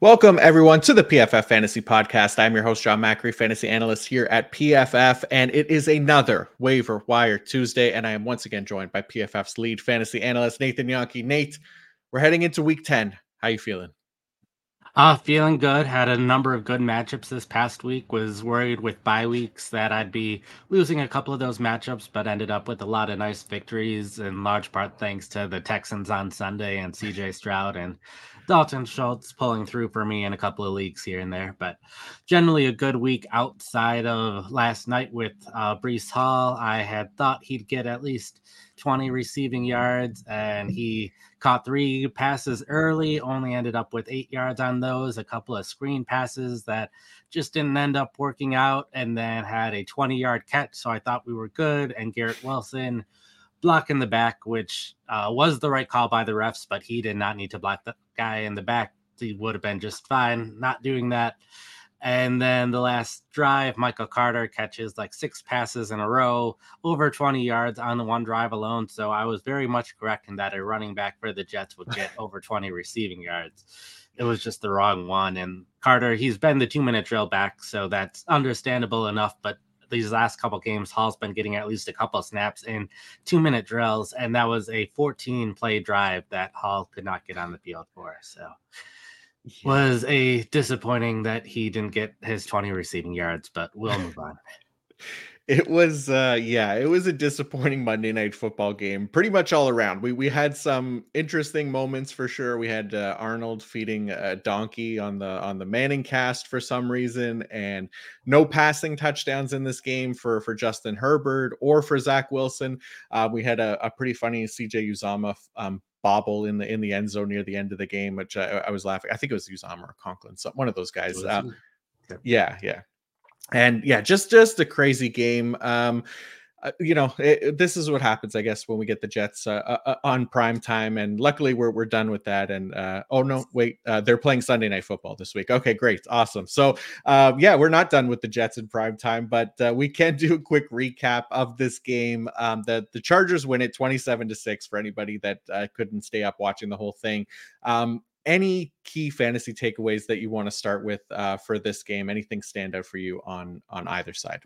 Welcome, everyone, to the PFF Fantasy Podcast. I'm your host, Jon Macri, fantasy analyst here at PFF, and it is another waiver wire Tuesday. And I am once again joined by PFF's lead fantasy analyst, Nathan Jahnke. Nate, we're heading into week 10. How you feeling? Uh, feeling good. Had a number of good matchups this past week. Was worried with bye weeks that I'd be losing a couple of those matchups, but ended up with a lot of nice victories in large part thanks to the Texans on Sunday and CJ Stroud and Dalton Schultz pulling through for me in a couple of leagues here and there, but generally a good week outside of last night with uh, Breece Hall. I had thought he'd get at least 20 receiving yards, and he caught three passes early, only ended up with eight yards on those, a couple of screen passes that just didn't end up working out, and then had a 20 yard catch. So I thought we were good. And Garrett Wilson block in the back, which uh, was the right call by the refs, but he did not need to block the guy in the back. He would have been just fine not doing that. And then the last drive, Michael Carter catches like six passes in a row, over 20 yards on the one drive alone. So I was very much correct in that a running back for the Jets would get over 20 receiving yards. It was just the wrong one. And Carter, he's been the two minute drill back. So that's understandable enough. But these last couple games, Hall's been getting at least a couple snaps in two minute drills, and that was a 14 play drive that Hall could not get on the field for. So yeah. was a disappointing that he didn't get his 20 receiving yards, but we'll move on. It was uh yeah, it was a disappointing Monday night football game pretty much all around. We we had some interesting moments for sure. We had uh, Arnold feeding a donkey on the on the Manning cast for some reason and no passing touchdowns in this game for for Justin Herbert or for Zach Wilson. Uh, we had a, a pretty funny CJ Uzomah um, bobble in the in the end zone near the end of the game, which I, I was laughing. I think it was Uzomah or Conklin, one of those guys. Um, yeah, yeah and yeah just just a crazy game um uh, you know it, this is what happens i guess when we get the jets uh, uh, uh, on prime time and luckily we're, we're done with that and uh, oh no wait uh, they're playing sunday night football this week. Okay great awesome. So yeah we're not done with the jets in prime time but we can do a quick recap of this game. Um, the, the chargers win it 27 to 6 for anybody that couldn't stay up watching the whole thing. Um, any key fantasy takeaways that you want to start with uh, for this game? Anything stand out for you on on either side?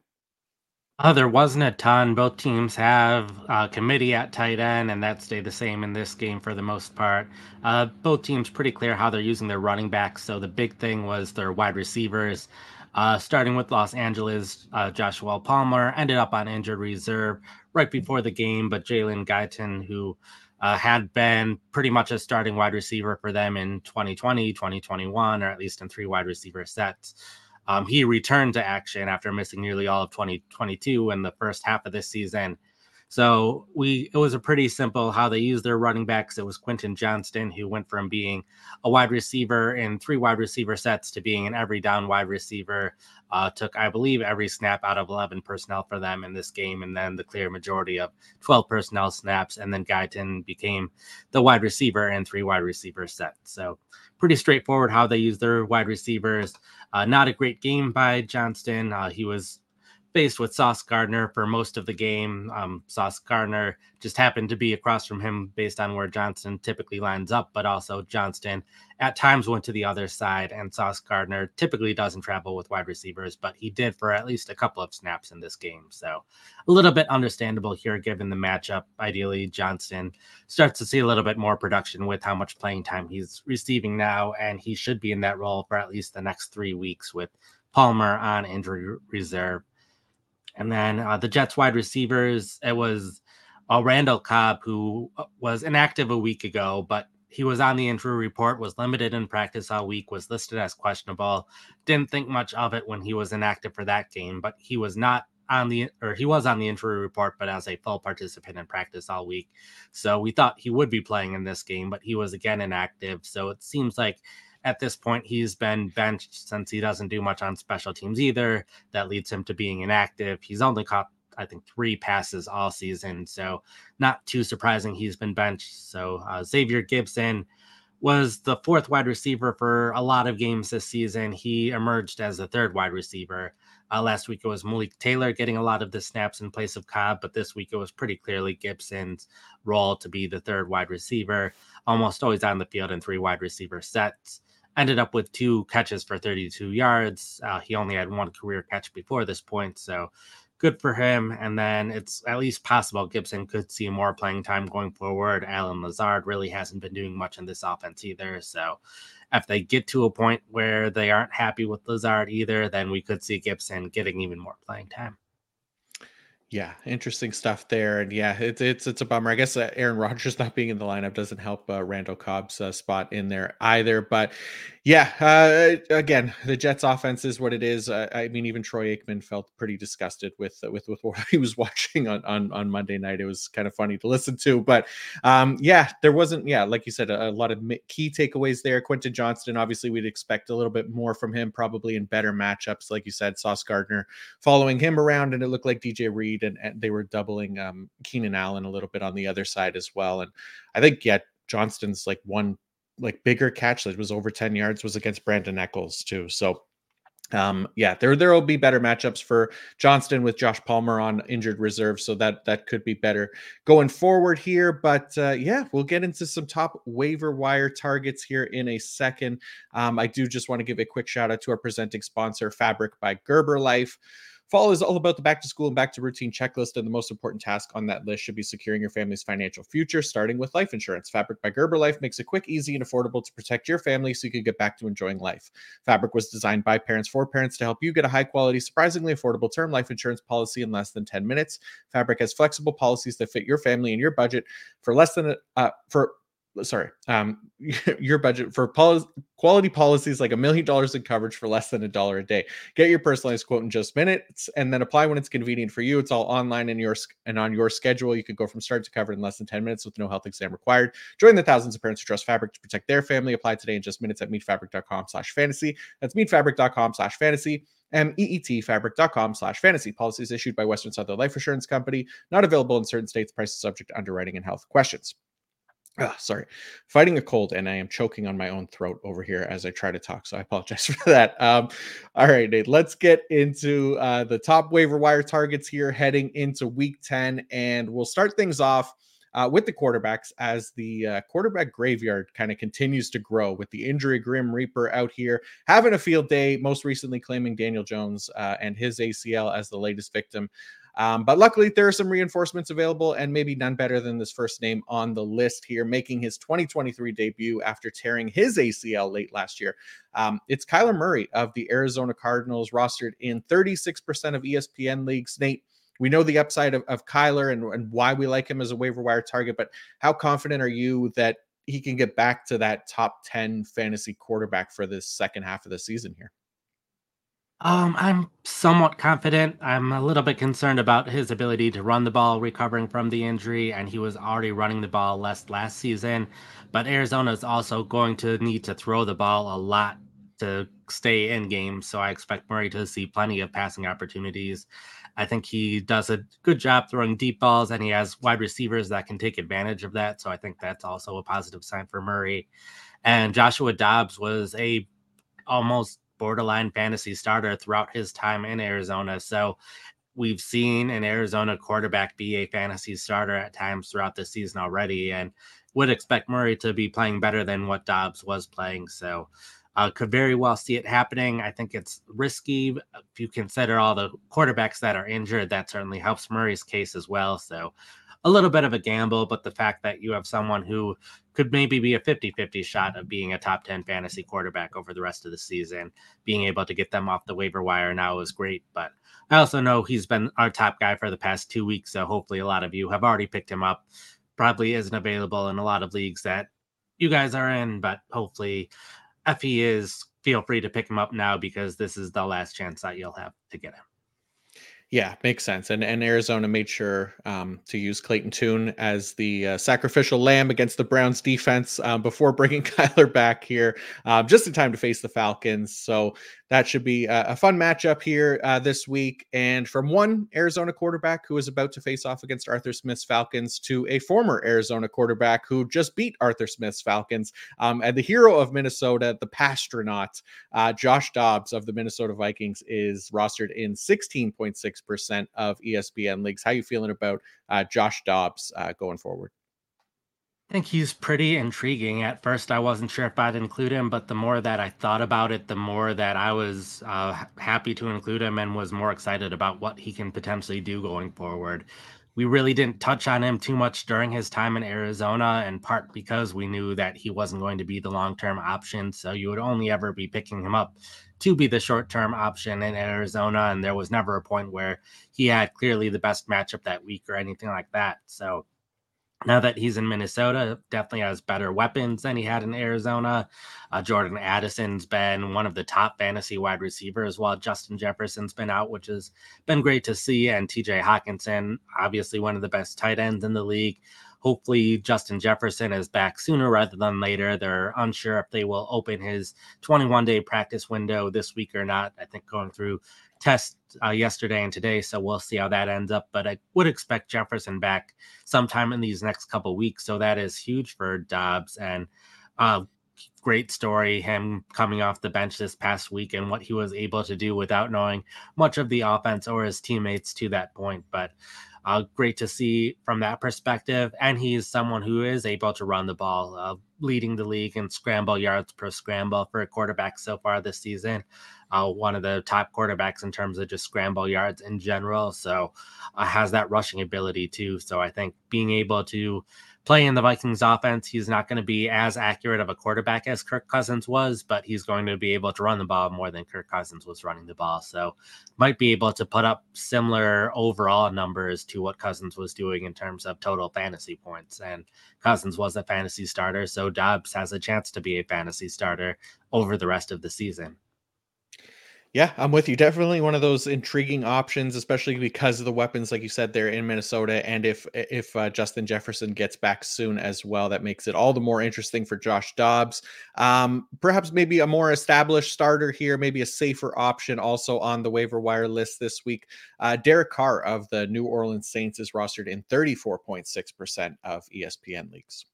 Uh, there wasn't a ton. Both teams have a committee at tight end, and that stayed the same in this game for the most part. Uh, both teams pretty clear how they're using their running backs. So the big thing was their wide receivers. Uh, starting with Los Angeles, uh, Joshua Palmer ended up on injured reserve right before the game, but Jalen Guyton, who uh, had been pretty much a starting wide receiver for them in 2020, 2021, or at least in three wide receiver sets. Um, he returned to action after missing nearly all of 2022 and the first half of this season. So we it was a pretty simple how they used their running backs. It was Quentin Johnston who went from being a wide receiver in three wide receiver sets to being an every down wide receiver. Uh, took I believe every snap out of 11 personnel for them in this game, and then the clear majority of 12 personnel snaps. And then Guyton became the wide receiver in three wide receiver sets. So pretty straightforward how they use their wide receivers. Uh, not a great game by Johnston. Uh, he was faced with Sauce Gardner for most of the game. Um, Sauce Gardner just happened to be across from him based on where Johnston typically lines up, but also Johnston at times went to the other side, and Sauce Gardner typically doesn't travel with wide receivers, but he did for at least a couple of snaps in this game. So a little bit understandable here given the matchup. Ideally, Johnston starts to see a little bit more production with how much playing time he's receiving now, and he should be in that role for at least the next three weeks with Palmer on injury reserve. And then uh, the Jets wide receivers, it was uh, Randall Cobb, who uh, was inactive a week ago, but he was on the injury report, was limited in practice all week, was listed as questionable. Didn't think much of it when he was inactive for that game, but he was not on the or he was on the injury report, but as a full participant in practice all week. So we thought he would be playing in this game, but he was again inactive. So it seems like at this point, he's been benched since he doesn't do much on special teams either. That leads him to being inactive. He's only caught, I think, three passes all season. So, not too surprising he's been benched. So, uh, Xavier Gipson was the fourth wide receiver for a lot of games this season. He emerged as the third wide receiver. Uh, last week it was Malik Taylor getting a lot of the snaps in place of Cobb, but this week it was pretty clearly Gipson's role to be the third wide receiver, almost always on the field in three wide receiver sets ended up with two catches for 32 yards. Uh, he only had one career catch before this point, so good for him. And then it's at least possible Gipson could see more playing time going forward. Allen Lazard really hasn't been doing much in this offense either. So if they get to a point where they aren't happy with Lazard either, then we could see Gipson getting even more playing time. Yeah, interesting stuff there, and yeah, it's it's it's a bummer. I guess uh, Aaron Rodgers not being in the lineup doesn't help uh, Randall Cobb's uh, spot in there either. But yeah, uh, again, the Jets' offense is what it is. Uh, I mean, even Troy Aikman felt pretty disgusted with with with what he was watching on on on Monday night. It was kind of funny to listen to, but um, yeah, there wasn't yeah, like you said, a, a lot of key takeaways there. Quentin Johnston, obviously, we'd expect a little bit more from him, probably in better matchups, like you said, Sauce Gardner following him around, and it looked like DJ Reed and, and they were doubling um, Keenan Allen a little bit on the other side as well. And I think yeah, Johnston's like one like bigger catch that was over 10 yards was against Brandon Echols too. So um yeah there there will be better matchups for johnston with josh palmer on injured reserve so that that could be better going forward here but uh yeah we'll get into some top waiver wire targets here in a second um i do just want to give a quick shout out to our presenting sponsor fabric by gerber life Fall is all about the back to school and back to routine checklist, and the most important task on that list should be securing your family's financial future, starting with life insurance. Fabric by Gerber Life makes it quick, easy, and affordable to protect your family so you can get back to enjoying life. Fabric was designed by parents for parents to help you get a high quality, surprisingly affordable term life insurance policy in less than 10 minutes. Fabric has flexible policies that fit your family and your budget for less than uh, for sorry um your budget for pol- quality policies like a million dollars in coverage for less than a dollar a day. Get your personalized quote in just minutes and then apply when it's convenient for you. It's all online and your and on your schedule. You can go from start to cover in less than 10 minutes with no health exam required. Join the thousands of parents who trust fabric to protect their family. Apply today in just minutes at meetfabric.com slash fantasy. That's meetfabric.com slash fantasy. M-E-E-T fabric.com slash fantasy. Policies issued by Western Southern Life Assurance Company, not available in certain states, prices subject to underwriting and health questions. Oh, sorry, fighting a cold, and I am choking on my own throat over here as I try to talk. So I apologize for that. Um, all right, Nate, let's get into uh, the top waiver wire targets here heading into week 10. And we'll start things off uh, with the quarterbacks as the uh, quarterback graveyard kind of continues to grow with the injury grim reaper out here having a field day, most recently claiming Daniel Jones uh, and his ACL as the latest victim. Um, but luckily, there are some reinforcements available, and maybe none better than this first name on the list here, making his 2023 debut after tearing his ACL late last year. Um, it's Kyler Murray of the Arizona Cardinals, rostered in 36% of ESPN leagues. Nate, we know the upside of, of Kyler and, and why we like him as a waiver wire target, but how confident are you that he can get back to that top 10 fantasy quarterback for this second half of the season here? Um, I'm somewhat confident. I'm a little bit concerned about his ability to run the ball recovering from the injury, and he was already running the ball less last season. But Arizona is also going to need to throw the ball a lot to stay in games. So I expect Murray to see plenty of passing opportunities. I think he does a good job throwing deep balls, and he has wide receivers that can take advantage of that. So I think that's also a positive sign for Murray. And Joshua Dobbs was a almost borderline fantasy starter throughout his time in Arizona. So we've seen an Arizona quarterback be a fantasy starter at times throughout the season already, and would expect Murray to be playing better than what Dobbs was playing. So, uh, could very well see it happening. I think it's risky if you consider all the quarterbacks that are injured. That certainly helps Murray's case as well. So, a little bit of a gamble, but the fact that you have someone who could maybe be a 50 50 shot of being a top 10 fantasy quarterback over the rest of the season, being able to get them off the waiver wire now is great. But I also know he's been our top guy for the past two weeks. So hopefully a lot of you have already picked him up. Probably isn't available in a lot of leagues that you guys are in, but hopefully if he is, feel free to pick him up now because this is the last chance that you'll have to get him. Yeah, makes sense. And and Arizona made sure um, to use Clayton Tune as the uh, sacrificial lamb against the Browns defense um, before bringing Kyler back here, uh, just in time to face the Falcons. So that should be a, a fun matchup here uh, this week. And from one Arizona quarterback who is about to face off against Arthur Smith's Falcons to a former Arizona quarterback who just beat Arthur Smith's Falcons, um, and the hero of Minnesota, the Passtronaut, uh, Josh Dobbs of the Minnesota Vikings, is rostered in 16.6% of ESPN leagues. How you feeling about uh, Josh Dobbs uh, going forward? I think he's pretty intriguing. At first, I wasn't sure if I'd include him, but the more that I thought about it, the more that I was uh, happy to include him and was more excited about what he can potentially do going forward. We really didn't touch on him too much during his time in Arizona, in part because we knew that he wasn't going to be the long term option. So you would only ever be picking him up to be the short term option in Arizona. And there was never a point where he had clearly the best matchup that week or anything like that. So now that he's in Minnesota, definitely has better weapons than he had in Arizona. Uh, Jordan Addison's been one of the top fantasy wide receivers while Justin Jefferson's been out, which has been great to see. And TJ Hockenson, obviously one of the best tight ends in the league. Hopefully, Justin Jefferson is back sooner rather than later. They're unsure if they will open his 21 day practice window this week or not. I think going through test uh, yesterday and today, so we'll see how that ends up. But I would expect Jefferson back sometime in these next couple weeks, so that is huge for Dobbs and uh, great story him coming off the bench this past week and what he was able to do without knowing much of the offense or his teammates to that point. But uh, great to see from that perspective. And he's someone who is able to run the ball, uh, leading the league in scramble yards per scramble for a quarterback so far this season. Uh, one of the top quarterbacks in terms of just scramble yards in general. So uh, has that rushing ability too. So I think being able to play in the Vikings offense. He's not going to be as accurate of a quarterback as Kirk Cousins was, but he's going to be able to run the ball more than Kirk Cousins was running the ball. So might be able to put up similar overall numbers to what Cousins was doing in terms of total fantasy points. And Cousins was a fantasy starter, so Dobbs has a chance to be a fantasy starter over the rest of the season. Yeah, I'm with you. Definitely one of those intriguing options, especially because of the weapons, like you said, there in Minnesota. And if if uh, Justin Jefferson gets back soon as well, that makes it all the more interesting for Josh Dobbs. Um, perhaps maybe a more established starter here, maybe a safer option also on the waiver wire list this week. Uh, Derek Carr of the New Orleans Saints is rostered in 34.6% of ESPN leagues.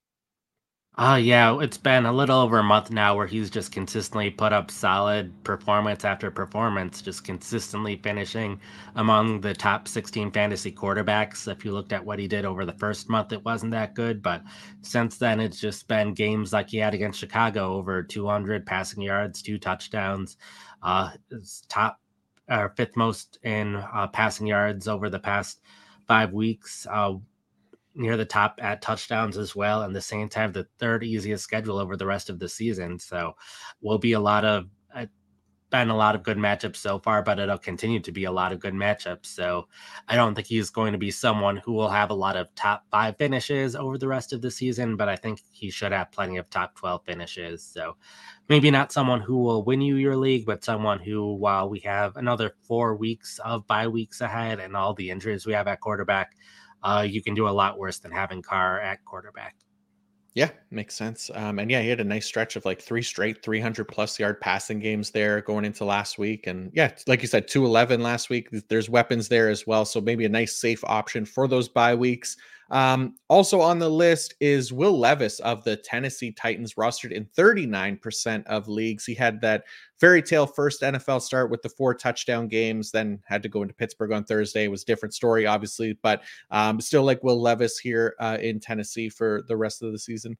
Uh, yeah, it's been a little over a month now where he's just consistently put up solid performance after performance, just consistently finishing among the top 16 fantasy quarterbacks. If you looked at what he did over the first month, it wasn't that good, but since then, it's just been games like he had against Chicago over 200 passing yards, two touchdowns, uh, top or uh, fifth most in uh, passing yards over the past five weeks. Uh, near the top at touchdowns as well. And the Saints have the third easiest schedule over the rest of the season. So will be a lot of uh, been a lot of good matchups so far, but it'll continue to be a lot of good matchups. So I don't think he's going to be someone who will have a lot of top five finishes over the rest of the season, but I think he should have plenty of top 12 finishes. So maybe not someone who will win you your league, but someone who, while we have another four weeks of bye weeks ahead and all the injuries we have at quarterback, uh, you can do a lot worse than having Carr at quarterback. Yeah, makes sense. Um, and yeah, he had a nice stretch of like three straight 300 plus yard passing games there going into last week. And yeah, like you said, 211 last week. There's weapons there as well. So maybe a nice safe option for those bye weeks. Um, also on the list is Will Levis of the Tennessee Titans, rostered in 39% of leagues. He had that fairy tale first NFL start with the four touchdown games, then had to go into Pittsburgh on Thursday. It was a different story, obviously, but um, still like Will Levis here uh, in Tennessee for the rest of the season.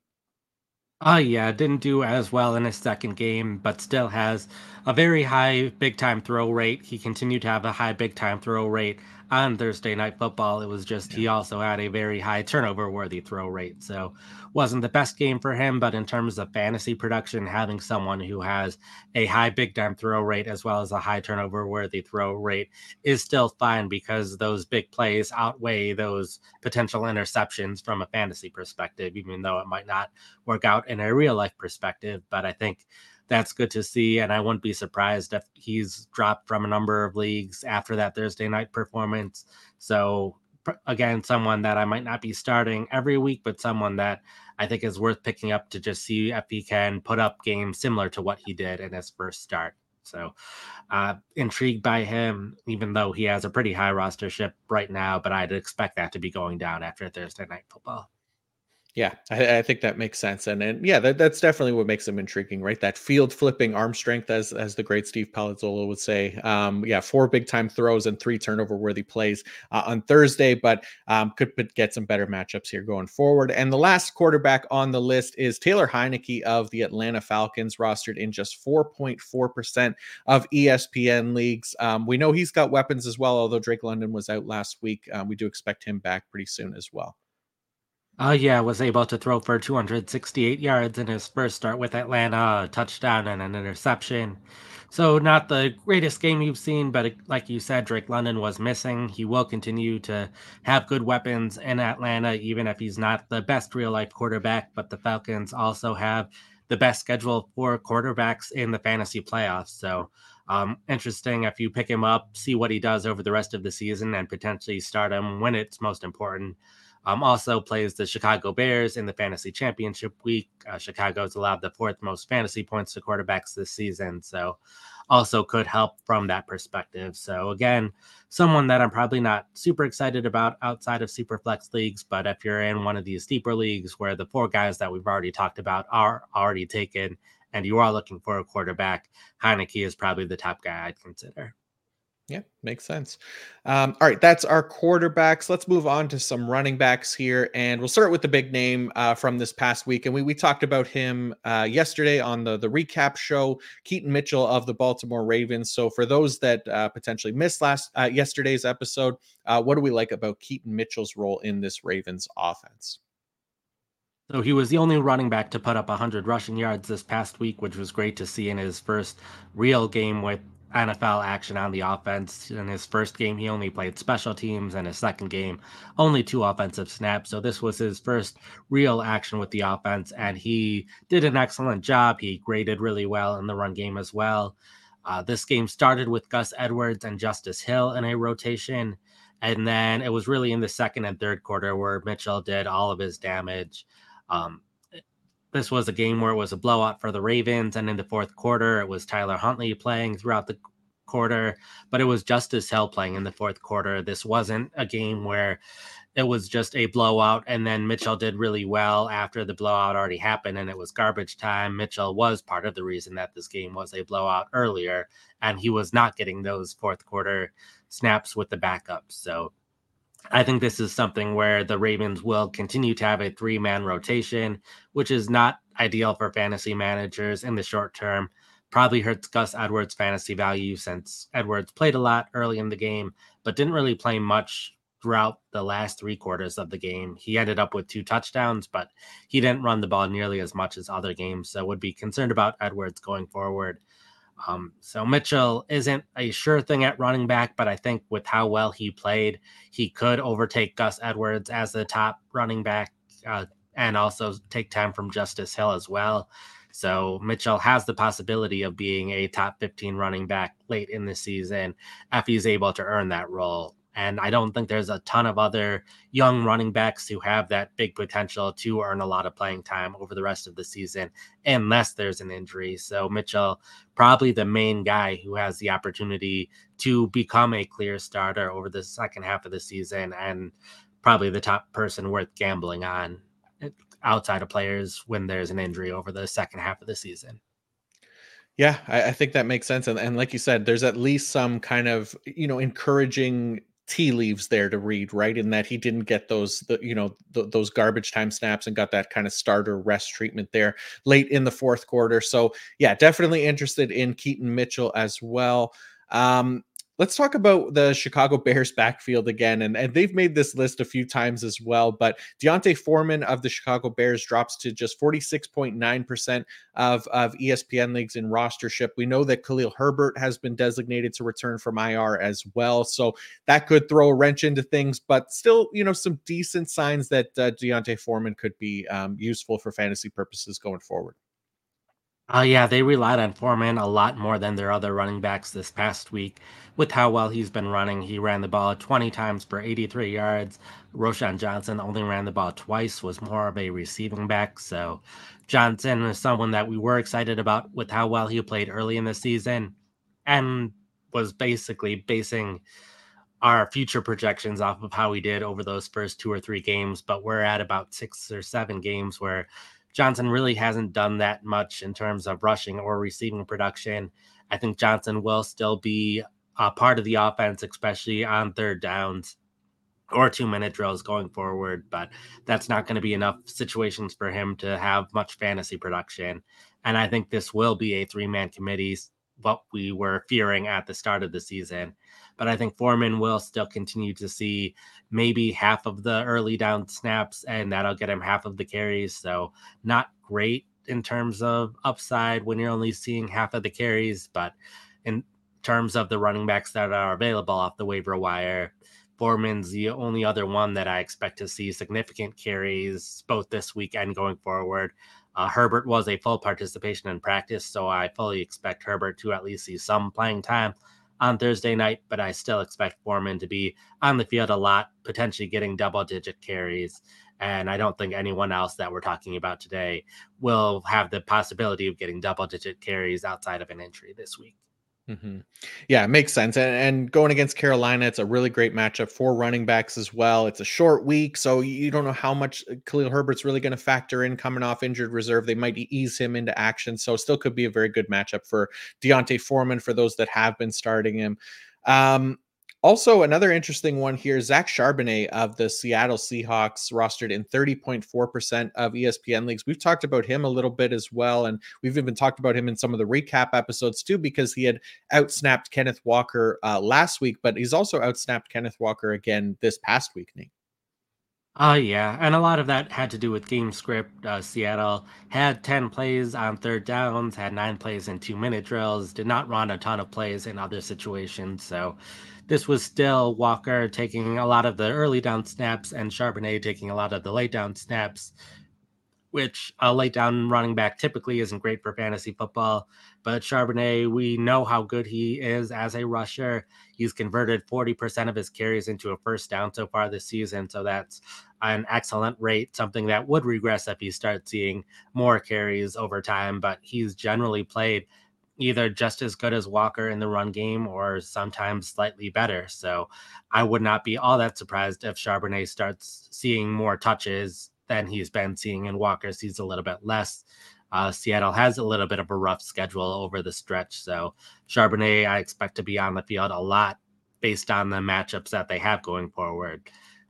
Oh yeah, didn't do as well in his second game, but still has a very high big time throw rate. He continued to have a high big time throw rate on Thursday night football. It was just he also had a very high turnover worthy throw rate. So wasn't the best game for him, but in terms of fantasy production, having someone who has a high big time throw rate as well as a high turnover worthy throw rate is still fine because those big plays outweigh those potential interceptions from a fantasy perspective, even though it might not work out in a real life perspective. But I think that's good to see. And I wouldn't be surprised if he's dropped from a number of leagues after that Thursday night performance. So again, someone that I might not be starting every week, but someone that I think is worth picking up to just see if he can put up games similar to what he did in his first start. So, uh, intrigued by him, even though he has a pretty high rostership right now, but I'd expect that to be going down after Thursday night football. Yeah, I, I, think that makes sense, and and yeah, that, that's definitely what makes him intriguing, right? That field flipping arm strength, as as the great Steve Palazzolo would say. Um, yeah, four big time throws and three turnover worthy plays uh, on Thursday, but um, could get some better matchups here going forward. And the last quarterback on the list is Taylor Heinicke of the Atlanta Falcons, rostered in just 4.4 percent of ESPN leagues. Um, we know he's got weapons as well, although Drake London was out last week. Um, we do expect him back pretty soon as well. Uh, yeah, was able to throw for 268 yards in his first start with Atlanta, a touchdown and an interception. So, not the greatest game you've seen, but like you said, Drake London was missing. He will continue to have good weapons in Atlanta, even if he's not the best real life quarterback. But the Falcons also have the best schedule for quarterbacks in the fantasy playoffs. So, um, interesting if you pick him up, see what he does over the rest of the season, and potentially start him when it's most important. Um, also plays the Chicago Bears in the fantasy championship week. Uh, Chicago's allowed the fourth most fantasy points to quarterbacks this season, so also could help from that perspective. So again, someone that I'm probably not super excited about outside of super flex leagues, but if you're in one of these deeper leagues where the four guys that we've already talked about are already taken, and you are looking for a quarterback, Heinicke is probably the top guy I'd consider. Yeah, makes sense. Um, all right, that's our quarterbacks. Let's move on to some running backs here, and we'll start with the big name uh, from this past week. And we we talked about him uh, yesterday on the the recap show, Keaton Mitchell of the Baltimore Ravens. So for those that uh, potentially missed last uh, yesterday's episode, uh, what do we like about Keaton Mitchell's role in this Ravens offense? So he was the only running back to put up 100 rushing yards this past week, which was great to see in his first real game with NFL action on the offense. In his first game, he only played special teams, and his second game, only two offensive snaps. So this was his first real action with the offense, and he did an excellent job. He graded really well in the run game as well. Uh, this game started with Gus Edwards and Justice Hill in a rotation, and then it was really in the second and third quarter where Mitchell did all of his damage. Um, this was a game where it was a blowout for the Ravens, and in the fourth quarter, it was Tyler Huntley playing throughout the quarter, but it was Justice Hill playing in the fourth quarter. This wasn't a game where it was just a blowout, and then Mitchell did really well after the blowout already happened, and it was garbage time. Mitchell was part of the reason that this game was a blowout earlier, and he was not getting those fourth quarter snaps with the backups. So I think this is something where the Ravens will continue to have a three man rotation, which is not ideal for fantasy managers in the short term. Probably hurts Gus Edwards' fantasy value since Edwards played a lot early in the game, but didn't really play much throughout the last three quarters of the game. He ended up with two touchdowns, but he didn't run the ball nearly as much as other games. So would be concerned about Edwards going forward. Um, so Mitchell isn't a sure thing at running back, but I think with how well he played, he could overtake Gus Edwards as the top running back uh, and also take time from Justice Hill as well. So Mitchell has the possibility of being a top 15 running back late in the season if he's able to earn that role. And I don't think there's a ton of other young running backs who have that big potential to earn a lot of playing time over the rest of the season, unless there's an injury. So Mitchell, probably the main guy who has the opportunity to become a clear starter over the second half of the season and probably the top person worth gambling on eh, outside of players when there's an injury over the second half of the season. Yeah, I, I, think that makes sense. And, and like you said, there's at least some kind of, you know, encouraging tea leaves there to read, right? In that he didn't get those, the, you know, those garbage time snaps and got that kind of starter rest treatment there late in the fourth quarter. So yeah, definitely interested in Keaton Mitchell as well. Um, let's talk about the Chicago Bears backfield again. And, and they've made this list a few times as well. But D'Onta Foreman of the Chicago Bears drops to just 46.9% of, of ESPN leagues in rostership. We know that Khalil Herbert has been designated to return from IR as well. So that could throw a wrench into things, but still, you know, some decent signs that uh, D'Onta Foreman could be um, useful for fantasy purposes going forward. Uh, yeah, they relied on Foreman a lot more than their other running backs this past week. With how well he's been running, he ran the ball 20 times for 83 yards. Roschon Johnson only ran the ball twice, was more of a receiving back. So Johnson is someone that we were excited about with how well he played early in the season and was basically basing our future projections off of how he did over those first two or three games. But we're at about six or seven games where Johnson really hasn't done that much in terms of rushing or receiving production. I think Johnson will still be a part of the offense, especially on third downs or two minute drills going forward, but that's not going to be enough situations for him to have much fantasy production. And I think this will be a three man committee, what we were fearing at the start of the season. But I think Foreman will still continue to see maybe half of the early down snaps, and that'll get him half of the carries. So, not great in terms of upside when you're only seeing half of the carries, but in terms of the running backs that are available off the waiver wire, Foreman's the only other one that I expect to see significant carries both this week and going forward. Uh, Herbert was a full participation in practice, so I fully expect Herbert to at least see some playing time on Thursday night, but I still expect Foreman to be on the field a lot, potentially getting double digit carries. And I don't think anyone else that we're talking about today will have the possibility of getting double digit carries outside of an injury this week. Mm-hmm. Yeah, it makes sense. And, and, going against Carolina, it's a really great matchup for running backs as well. It's a short week, so you don't know how much uh, Khalil Herbert's really going to factor in coming off injured reserve. They might ease him into action, so still could be a very good matchup for D'Onta Foreman for those that have been starting him. Um, also, another interesting one here Zach Charbonnet of the Seattle Seahawks, rostered in 30.4% of ESPN leagues. We've talked about him a little bit as well. And we've even talked about him in some of the recap episodes too, because he had outsnapped Kenneth Walker uh, last week, but he's also outsnapped Kenneth Walker again this past week, Nate. Uh, yeah, and a lot of that had to do with game script. Uh, Seattle had 10 plays on third downs, had nine plays in two minute drills, did not run a ton of plays in other situations. So this was still Walker taking a lot of the early down snaps and Charbonnet taking a lot of the late down snaps, which a late down running back typically isn't great for fantasy football. But Charbonnet, we know how good he is as a rusher. He's converted 40% of his carries into a first down so far this season. So that's an excellent rate, something that would regress if he starts seeing more carries over time. But he's generally played either just as good as Walker in the run game or sometimes slightly better. So I would not be all that surprised if Charbonnet starts seeing more touches than he's been seeing, and Walker sees a little bit less. Uh, Seattle has a little bit of a rough schedule over the stretch. So Charbonnet, I expect to be on the field a lot based on the matchups that they have going forward.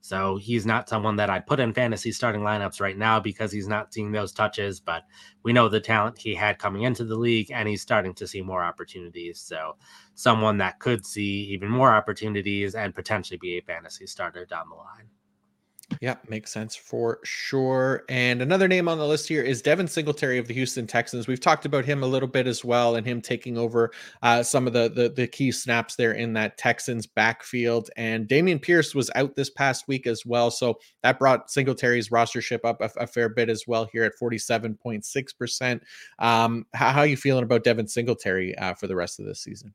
So he's not someone that I'd put in fantasy starting lineups right now because he's not seeing those touches, but we know the talent he had coming into the league and he's starting to see more opportunities. So someone that could see even more opportunities and potentially be a fantasy starter down the line. Yeah, makes sense for sure. And another name on the list here is Devin Singletary of the Houston Texans. We've talked about him a little bit as well, and him taking over uh, some of the, the, the key snaps there in that Texans backfield. And Dameon Pierce was out this past week as well, so that brought Singletary's rostership up a, a fair bit as well here at forty seven point six percent. Um, how, how are you feeling about Devin Singletary uh, for the rest of this season?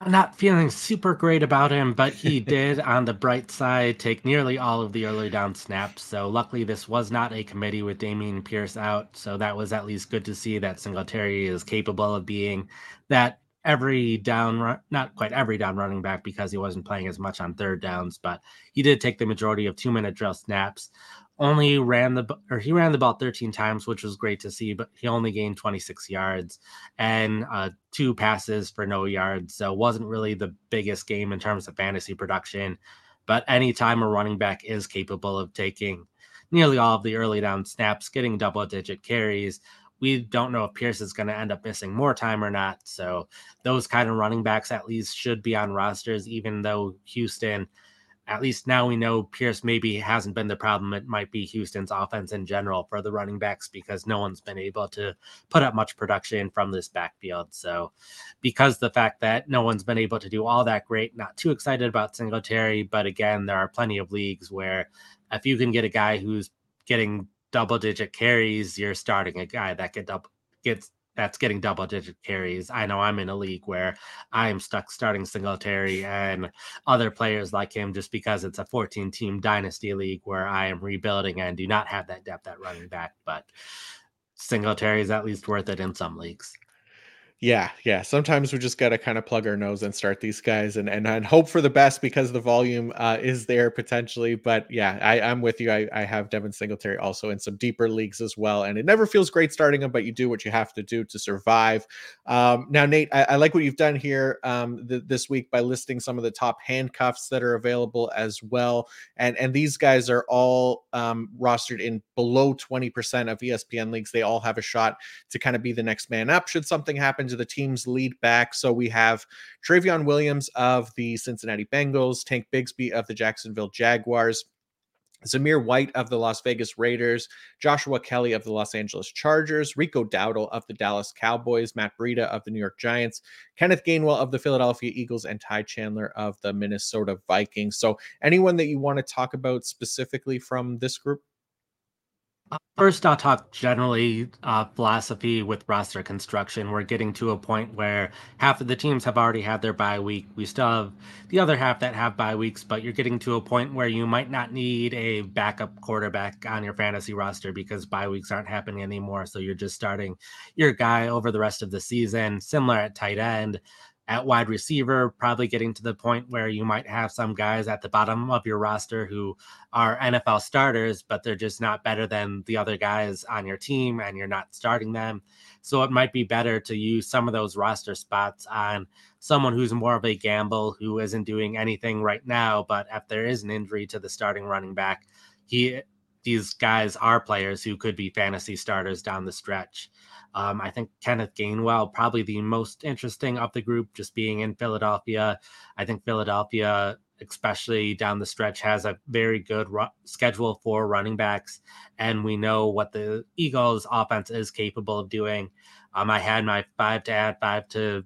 I'm not feeling super great about him, but he did, on the bright side, take nearly all of the early down snaps. So luckily, this was not a committee with Dameon Pierce out. So that was at least good to see that Singletary is capable of being that every down, run, not quite every down running back because he wasn't playing as much on third downs, but he did take the majority of two minute drill snaps. Only ran the or he ran the ball 13 times, which was great to see, but he only gained 26 yards and uh, two passes for no yards. So wasn't really the biggest game in terms of fantasy production. But anytime a running back is capable of taking nearly all of the early down snaps, getting double digit carries, we don't know if Pierce is going to end up missing more time or not. So those kind of running backs at least should be on rosters, even though Houston, at least now we know Pierce maybe hasn't been the problem. It might be Houston's offense in general for the running backs because no one's been able to put up much production from this backfield. So because the fact that no one's been able to do all that great, not too excited about Singletary, but again, there are plenty of leagues where if you can get a guy who's getting double digit carries, you're starting a guy that get double gets that's getting double digit carries. I know I'm in a league where I am stuck starting Singletary and other players like him just because it's a 14 team dynasty league where I am rebuilding and do not have that depth at running back. But Singletary is at least worth it in some leagues. Yeah, yeah. Sometimes we just got to kind of plug our nose and start these guys and, and and hope for the best because the volume uh, is there potentially. But yeah, I, I'm with you. I, I have Devin Singletary also in some deeper leagues as well. And it never feels great starting him, but you do what you have to do to survive. Um, now, Nate, I, I, like what you've done here um, th- this week by listing some of the top handcuffs that are available as well. And and these guys are all um, rostered in below 20% of ESPN leagues. They all have a shot to kind of be the next man up should something happen to the team's lead back. So we have Trayveon Williams of the Cincinnati Bengals, Tank Bigsby of the Jacksonville Jaguars. Zamir White of the Las Vegas Raiders, Joshua Kelley of the Los Angeles Chargers, Rico Dowdle of the Dallas Cowboys, Matt Breida of the New York Giants, Kenneth Gainwell of the Philadelphia Eagles, and Ty Chandler of the Minnesota Vikings. So, anyone that you want to talk about specifically from this group? First, I'll talk generally uh, philosophy with roster construction. We're getting to a point where half of the teams have already had their bye week. We still have the other half that have bye weeks, but you're getting to a point where you might not need a backup quarterback on your fantasy roster because bye weeks aren't happening anymore. So you're just starting your guy over the rest of the season. Similar at tight end at wide receiver, probably getting to the point where you might have some guys at the bottom of your roster who are NFL starters, but they're just not better than the other guys on your team and you're not starting them. So it might be better to use some of those roster spots on someone who's more of a gamble who isn't doing anything right now, but if there is an injury to the starting running back, he these guys are players who could be fantasy starters down the stretch. Um, I think Kenneth Gainwell, probably the most interesting of the group, just being in Philadelphia. I think Philadelphia, especially down the stretch, has a very good ru- schedule for running backs. And we know what the Eagles' offense is capable of doing. Um, I had my five to add, five to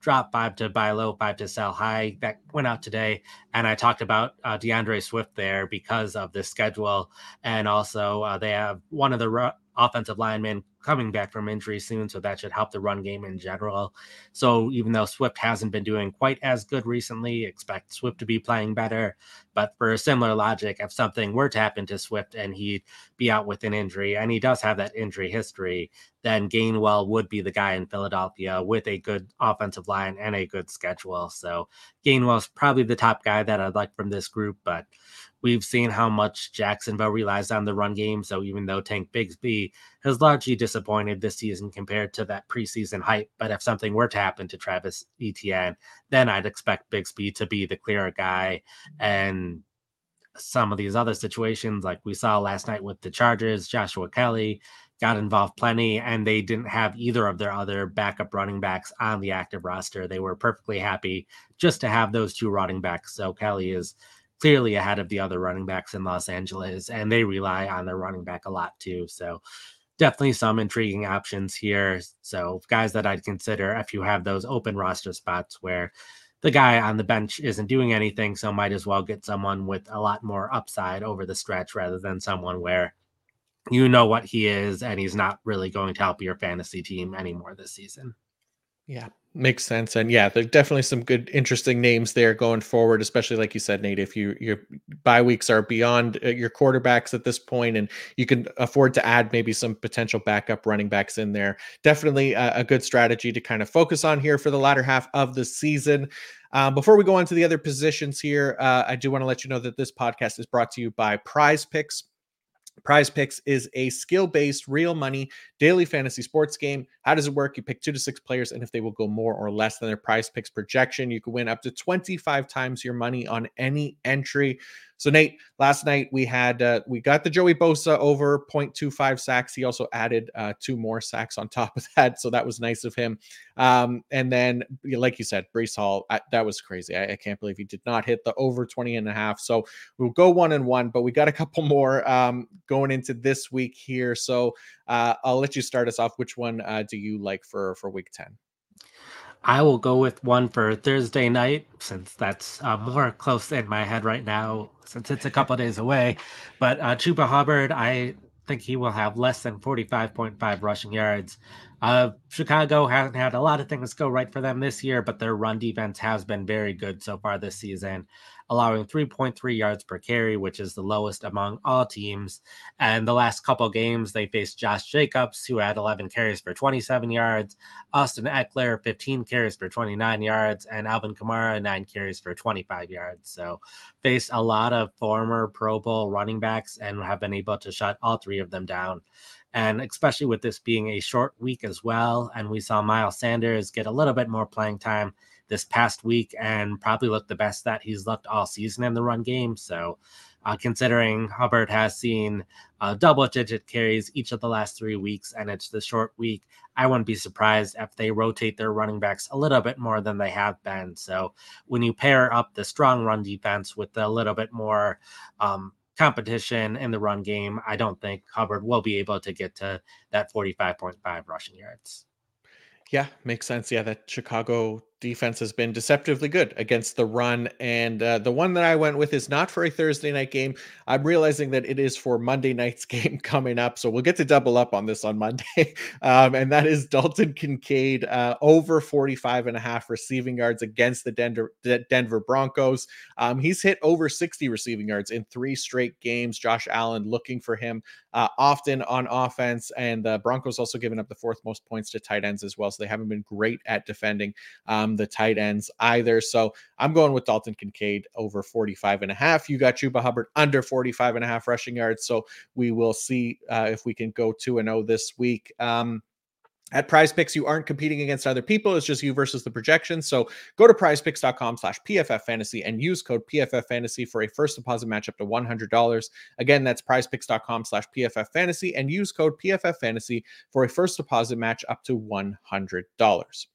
drop, five to buy low, five to sell high that went out today. And I talked about uh, D'Andre Swift there because of the schedule. And also, uh, they have one of the ru- offensive lineman coming back from injury soon, so that should help the run game in general. So even though Swift hasn't been doing quite as good recently, expect Swift to be playing better. But for a similar logic, if something were to happen to Swift and he'd be out with an injury, and he does have that injury history, then Gainwell would be the guy in Philadelphia with a good offensive line and a good schedule. So Gainwell's probably the top guy that I'd like from this group, but We've seen how much Jacksonville relies on the run game. So even though Tank Bigsby has largely disappointed this season compared to that preseason hype, but if something were to happen to Travis Etienne, then I'd expect Bigsby to be the clearer guy. And some of these other situations, like we saw last night with the Chargers, Joshua Kelley got involved plenty, and they didn't have either of their other backup running backs on the active roster. They were perfectly happy just to have those two running backs. So Kelley is clearly ahead of the other running backs in Los Angeles, and they rely on their running back a lot too. So definitely some intriguing options here. So guys that I'd consider if you have those open roster spots where the guy on the bench isn't doing anything, so might as well get someone with a lot more upside over the stretch rather than someone where you know what he is and he's not really going to help your fantasy team anymore this season. Yeah, Makes sense. And yeah, there's definitely some good, interesting names there going forward, especially like you said, Nate, if you your bye weeks are beyond uh, your quarterbacks at this point and you can afford to add maybe some potential backup running backs in there. Definitely a, a good strategy to kind of focus on here for the latter half of the season. Um, before we go on to the other positions here, uh, I do want to let you know that this podcast is brought to you by Prize Picks. Prize Picks is a skill based, real money daily fantasy sports game. How does it work? You pick two to six players, and if they will go more or less than their prize picks projection, you can win up to 25 times your money on any entry. So Nate, last night we had uh, we got the Joey Bosa over 0.25 sacks. He also added uh, two more sacks on top of that, so that was nice of him. Um, and then, like you said, Breece Hall, I, that was crazy. I, I, can't believe he did not hit the over 20 and a half. So we'll go one and one, but we got a couple more um, going into this week here. So uh, I'll let you start us off. Which one uh, do you like for for week 10? I will go with one for Thursday night since that's uh, more close in my head right now since it's a couple days away. But uh, Chuba Hubbard, I think he will have less than 45.5 rushing yards. Uh, Chicago hasn't had a lot of things go right for them this year, but their run defense has been very good so far this season allowing 3.3 yards per carry, which is the lowest among all teams. And the last couple games, they faced Josh Jacobs, who had 11 carries for 27 yards, Austin Ekeler, 15 carries for 29 yards, and Alvin Kamara, 9 carries for 25 yards. So faced a lot of former Pro Bowl running backs and have been able to shut all three of them down. And especially with this being a short week as well, and we saw Miles Sanders get a little bit more playing time this past week and probably looked the best that he's looked all season in the run game. So, uh, considering Hubbard has seen uh, double digit carries each of the last three weeks and it's the short week, I wouldn't be surprised if they rotate their running backs a little bit more than they have been. So, when you pair up the strong run defense with a little bit more um, competition in the run game, I don't think Hubbard will be able to get to that 45.5 rushing yards. Yeah, makes sense. Yeah, that Chicago defense has been deceptively good against the run. And uh, the one that I went with is not for a Thursday night game. I'm realizing that it is for Monday night's game coming up. So we'll get to double up on this on Monday. um, and that is Dalton Kincaid uh, over 45 and a half receiving yards against the Denver, Denver Broncos. Um, he's hit over 60 receiving yards in three straight games. Josh Allen looking for him uh, often on offense. And the Broncos also given up the fourth most points to tight ends as well. So they haven't been great at defending. Um, the tight ends either. So I'm going with Dalton Kincaid over 45 and a half. You got Chuba Hubbard under 45 and a half rushing yards. So we will see uh, if we can go 2 and 0 this week. Um, at PrizePicks you aren't competing against other people it's just you versus the projection so go to prizepicks.com slash pff fantasy and use code pff fantasy for a first deposit match up to $100 again that's prizepicks.com slash pff fantasy and use code pff fantasy for a first deposit match up to $100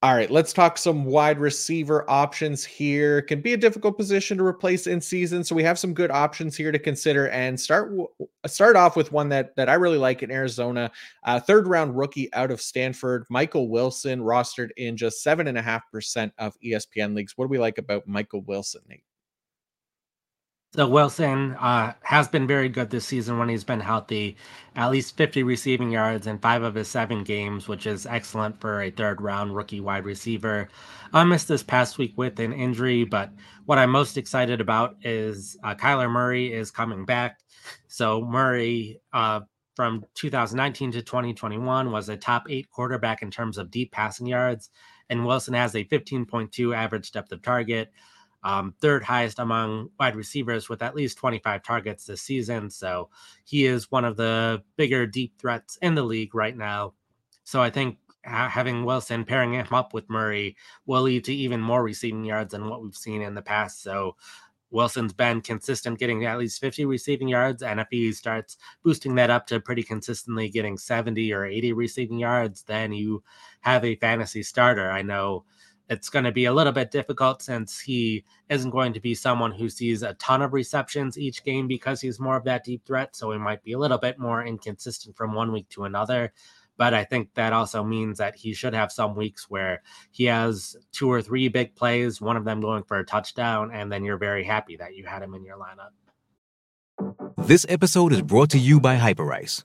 all right, let's talk some wide receiver options here. Can be a difficult position to replace in season, so we have some good options here to consider. And start start off with one that that I really like in Arizona, uh, third round rookie out of Stanford, Michael Wilson, rostered in just seven and a half percent of ESPN leagues. What do we like about Michael Wilson, Nate? So Wilson uh, has been very good this season when he's been healthy. At least 50 receiving yards in five of his seven games, which is excellent for a third round rookie wide receiver. I missed this past week with an injury, but what I'm most excited about is uh, Kyler Murray is coming back. So Murray uh, from 2019 to 2021 was a top eight quarterback in terms of deep passing yards, and Wilson has a 15.2 average depth of target um, third highest among wide receivers with at least 25 targets this season. So he is one of the bigger deep threats in the league right now. So I think having Wilson pairing him up with Murray will lead to even more receiving yards than what we've seen in the past. So Wilson's been consistent getting at least 50 receiving yards. And if he starts boosting that up to pretty consistently getting 70 or 80 receiving yards, then you have a fantasy starter. I know it's going to be a little bit difficult since he isn't going to be someone who sees a ton of receptions each game because he's more of that deep threat. So he might be a little bit more inconsistent from one week to another. But I think that also means that he should have some weeks where he has two or three big plays, one of them going for a touchdown, and then you're very happy that you had him in your lineup. This episode is brought to you by Hyperice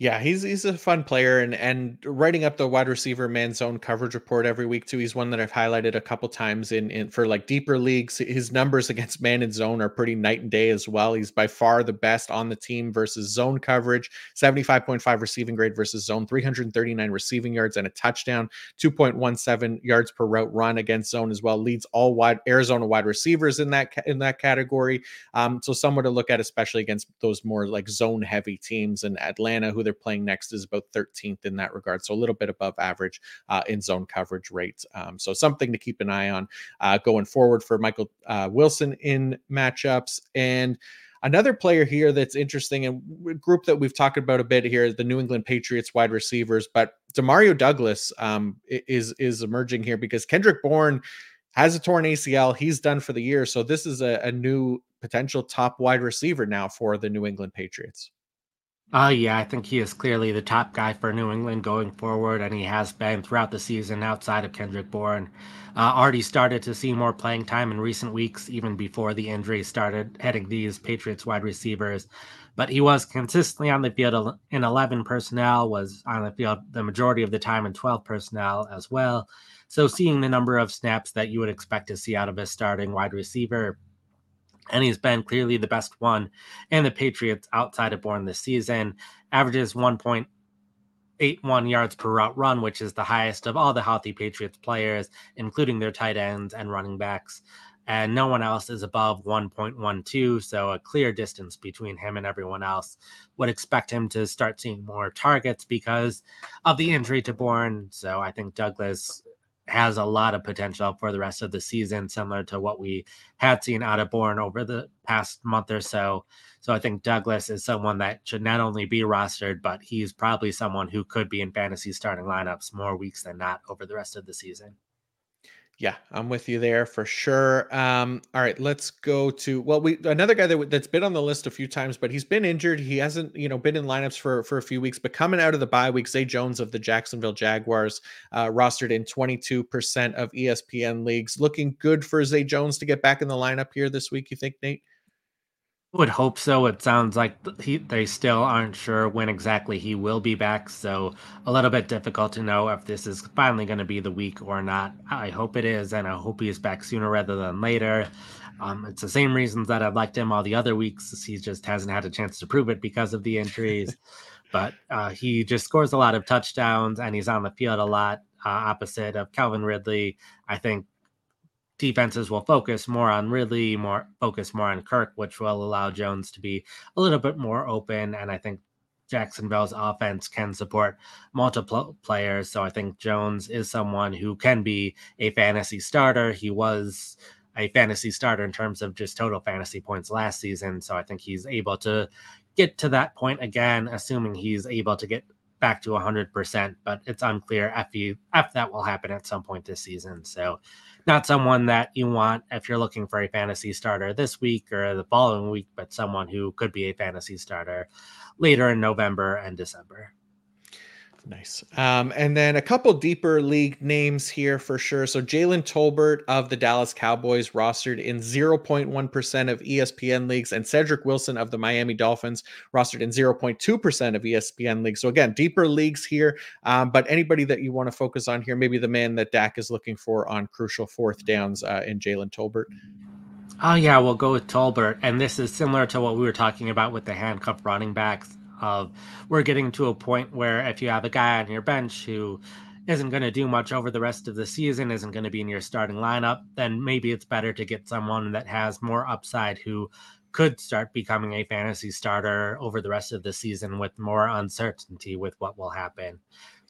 Yeah, he's he's a fun player and and writing up the wide receiver man zone coverage report every week too. He's one that I've highlighted a couple times in in for like deeper leagues. His numbers against man and zone are pretty night and day as well. He's by far the best on the team versus zone coverage. 75.5 receiving grade versus zone, 339 receiving yards and a touchdown, 2.17 yards per route run against zone as well. Leads all wide Arizona wide receivers in that in that category. Um, so somewhere to look at, especially against those more like zone heavy teams in Atlanta who they're playing next is about 13th in that regard. So a little bit above average uh, in zone coverage rates. Um, so something to keep an eye on uh, going forward for Michael uh, Wilson in matchups. And Another player here that's interesting and group that we've talked about a bit here is the New England Patriots wide receivers, but Demario Douglas um, is is emerging here because Kendrick Bourne has a torn ACL. He's done for the year, so this is a, a new potential top wide receiver now for the New England Patriots. Uh, yeah, I think he is clearly the top guy for New England going forward, and he has been throughout the season outside of Kendrick Bourne. Uh, already started to see more playing time in recent weeks, even before the injury started heading these Patriots wide receivers. But he was consistently on the field in 11 personnel, was on the field the majority of the time in 12 personnel as well. So seeing the number of snaps that you would expect to see out of a starting wide receiver and he's been clearly the best one in the Patriots outside of Bourne this season. Averages 1.81 yards per route run, which is the highest of all the healthy Patriots players, including their tight ends and running backs. And no one else is above 1.12, so a clear distance between him and everyone else. Would expect him to start seeing more targets because of the injury to Bourne. So I think Douglas has a lot of potential for the rest of the season, similar to what we had seen out of Bourne over the past month or so. So I think Douglas is someone that should not only be rostered, but he's probably someone who could be in fantasy starting lineups more weeks than not over the rest of the season. Yeah, I'm with you there for sure. Um, all right, let's go to well, we another guy that that's been on the list a few times, but he's been injured. He hasn't, you know, been in lineups for for a few weeks. But coming out of the bye week, Zay Jones of the Jacksonville Jaguars, uh, rostered in 22% of ESPN leagues, looking good for Zay Jones to get back in the lineup here this week. You think, Nate? Would hope so. It sounds like he, they still aren't sure when exactly he will be back, so a little bit difficult to know if this is finally going to be the week or not. I hope it is, and I hope he is back sooner rather than later. Um, it's the same reasons that I've liked him all the other weeks. He just hasn't had a chance to prove it because of the injuries. but uh, he just scores a lot of touchdowns, and he's on the field a lot. Uh, opposite of Calvin Ridley, I think defenses will focus more on Ridley, more focus more on Kirk, which will allow Jones to be a little bit more open. And I think Jacksonville's offense can support multiple players. So I think Jones is someone who can be a fantasy starter. He was a fantasy starter in terms of just total fantasy points last season. So I think he's able to get to that point again, assuming he's able to get back to 100%. But it's unclear if, you if that will happen at some point this season. So not someone that you want if you're looking for a fantasy starter this week or the following week, but someone who could be a fantasy starter later in November and December. Nice. Um, and then a couple deeper league names here for sure. So Jalen Tolbert of the Dallas Cowboys rostered in 0.1% of ESPN leagues, and Cedrick Wilson of the Miami Dolphins rostered in 0.2% of ESPN leagues. So again, deeper leagues here. Um, but anybody that you want to focus on here, maybe the man that Dak is looking for on crucial fourth downs uh, in Jalen Tolbert. Oh yeah, we'll go with Tolbert, and this is similar to what we were talking about with the handcuff running backs of we're getting to a point where if you have a guy on your bench who isn't going to do much over the rest of the season, isn't going to be in your starting lineup, then maybe it's better to get someone that has more upside who could start becoming a fantasy starter over the rest of the season with more uncertainty with what will happen.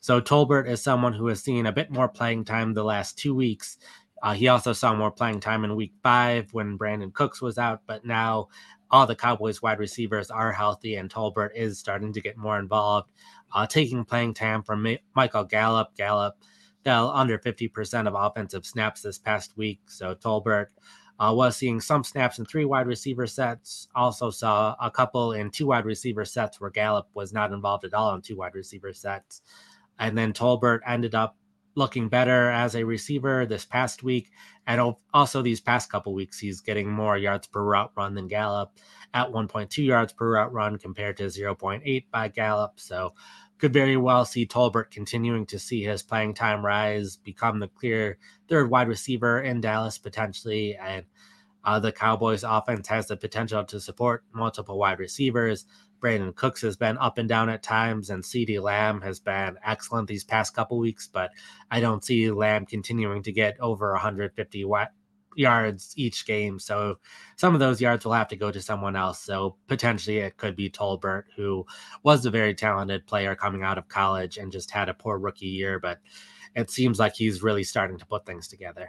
So Tolbert is someone who has seen a bit more playing time the last two weeks. Uh, he also saw more playing time in week five when Brandin Cooks was out, but now all the Cowboys wide receivers are healthy and Tolbert is starting to get more involved, uh, taking playing time from Ma- Michael Gallup. Gallup fell under 50% of offensive snaps this past week. So Tolbert uh, was seeing some snaps in three wide receiver sets. Also saw a couple in two wide receiver sets where Gallup was not involved at all in two wide receiver sets. And then Tolbert ended up looking better as a receiver this past week. And also these past couple weeks, he's getting more yards per route run than Gallup at 1.2 yards per route run compared to 0.8 by Gallup. So could very well see Tolbert continuing to see his playing time rise, become the clear third wide receiver in Dallas potentially. And uh, the Cowboys offense has the potential to support multiple wide receivers. Brandin Cooks has been up and down at times, and CeeDee Lamb has been excellent these past couple weeks, but I don't see Lamb continuing to get over 150 yards each game. So some of those yards will have to go to someone else. So potentially it could be Tolbert, who was a very talented player coming out of college and just had a poor rookie year, but it seems like he's really starting to put things together.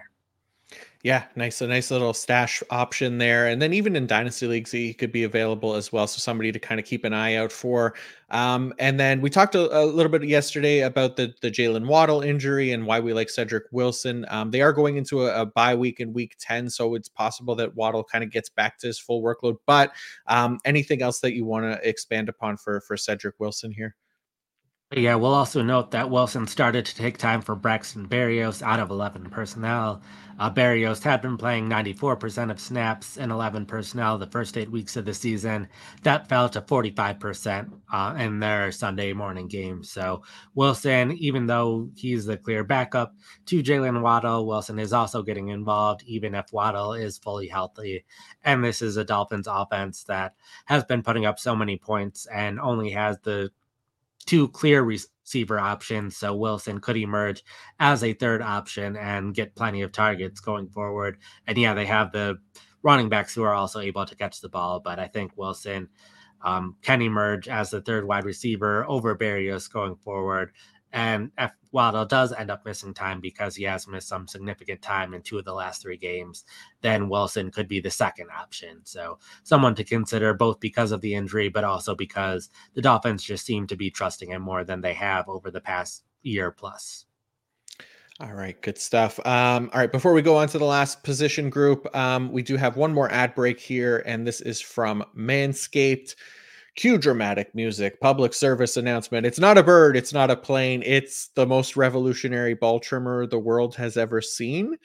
Yeah, nice, a nice little stash option there. And then even in dynasty leagues, he could be available as well. So somebody to kind of keep an eye out for. Um, and then we talked a, a, little bit yesterday about the the Jaylen Waddle injury and why we like Cedrick Wilson. Um, they are going into a, a bye week in week 10, so it's possible that Waddle kind of gets back to his full workload. But um, anything else that you want to expand upon for for Cedrick Wilson here? Yeah, we'll also note that Wilson started to take time for Braxton Berrios out of 11 personnel. Uh, Berrios had been playing 94% of snaps in 11 personnel the first eight weeks of the season. That fell to 45% uh, in their Sunday morning game. So Wilson, even though he's the clear backup to Jaylen Waddle, Wilson is also getting involved, even if Waddle is fully healthy. And this is a Dolphins offense that has been putting up so many points and only has the two clear receiver options. So Wilson could emerge as a third option and get plenty of targets going forward. And yeah, they have the running backs who are also able to catch the ball, but I think Wilson um, can emerge as the third wide receiver over Berrios going forward. And if Waddle does end up missing time because he has missed some significant time in two of the last three games, then Wilson could be the second option. So someone to consider both because of the injury, but also because the Dolphins just seem to be trusting him more than they have over the past year plus. All right, good stuff. Um, all right, before we go on to the last position group, um, we do have one more ad break here, and this is from Manscaped. Cue dramatic music, public service announcement. It's not a bird, it's not a plane, it's the most revolutionary ball trimmer the world has ever seen.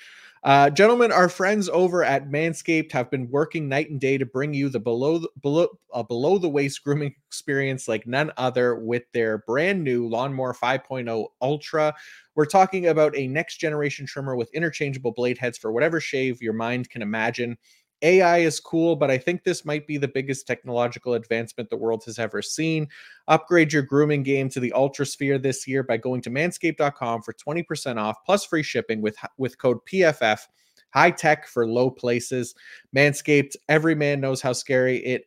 Uh, gentlemen, our friends over at Manscaped have been working night and day to bring you the below the, below uh, below the waist grooming experience like none other with their brand new Lawnmower 5.0 Ultra. We're talking about a next generation trimmer with interchangeable blade heads for whatever shave your mind can imagine. AI is cool, but I think this might be the biggest technological advancement the world has ever seen. Upgrade your grooming game to the Ultrasphere this year by going to manscaped.com for 20% off plus free shipping with, with code PFF. High tech for low places. Manscaped, every man knows how scary it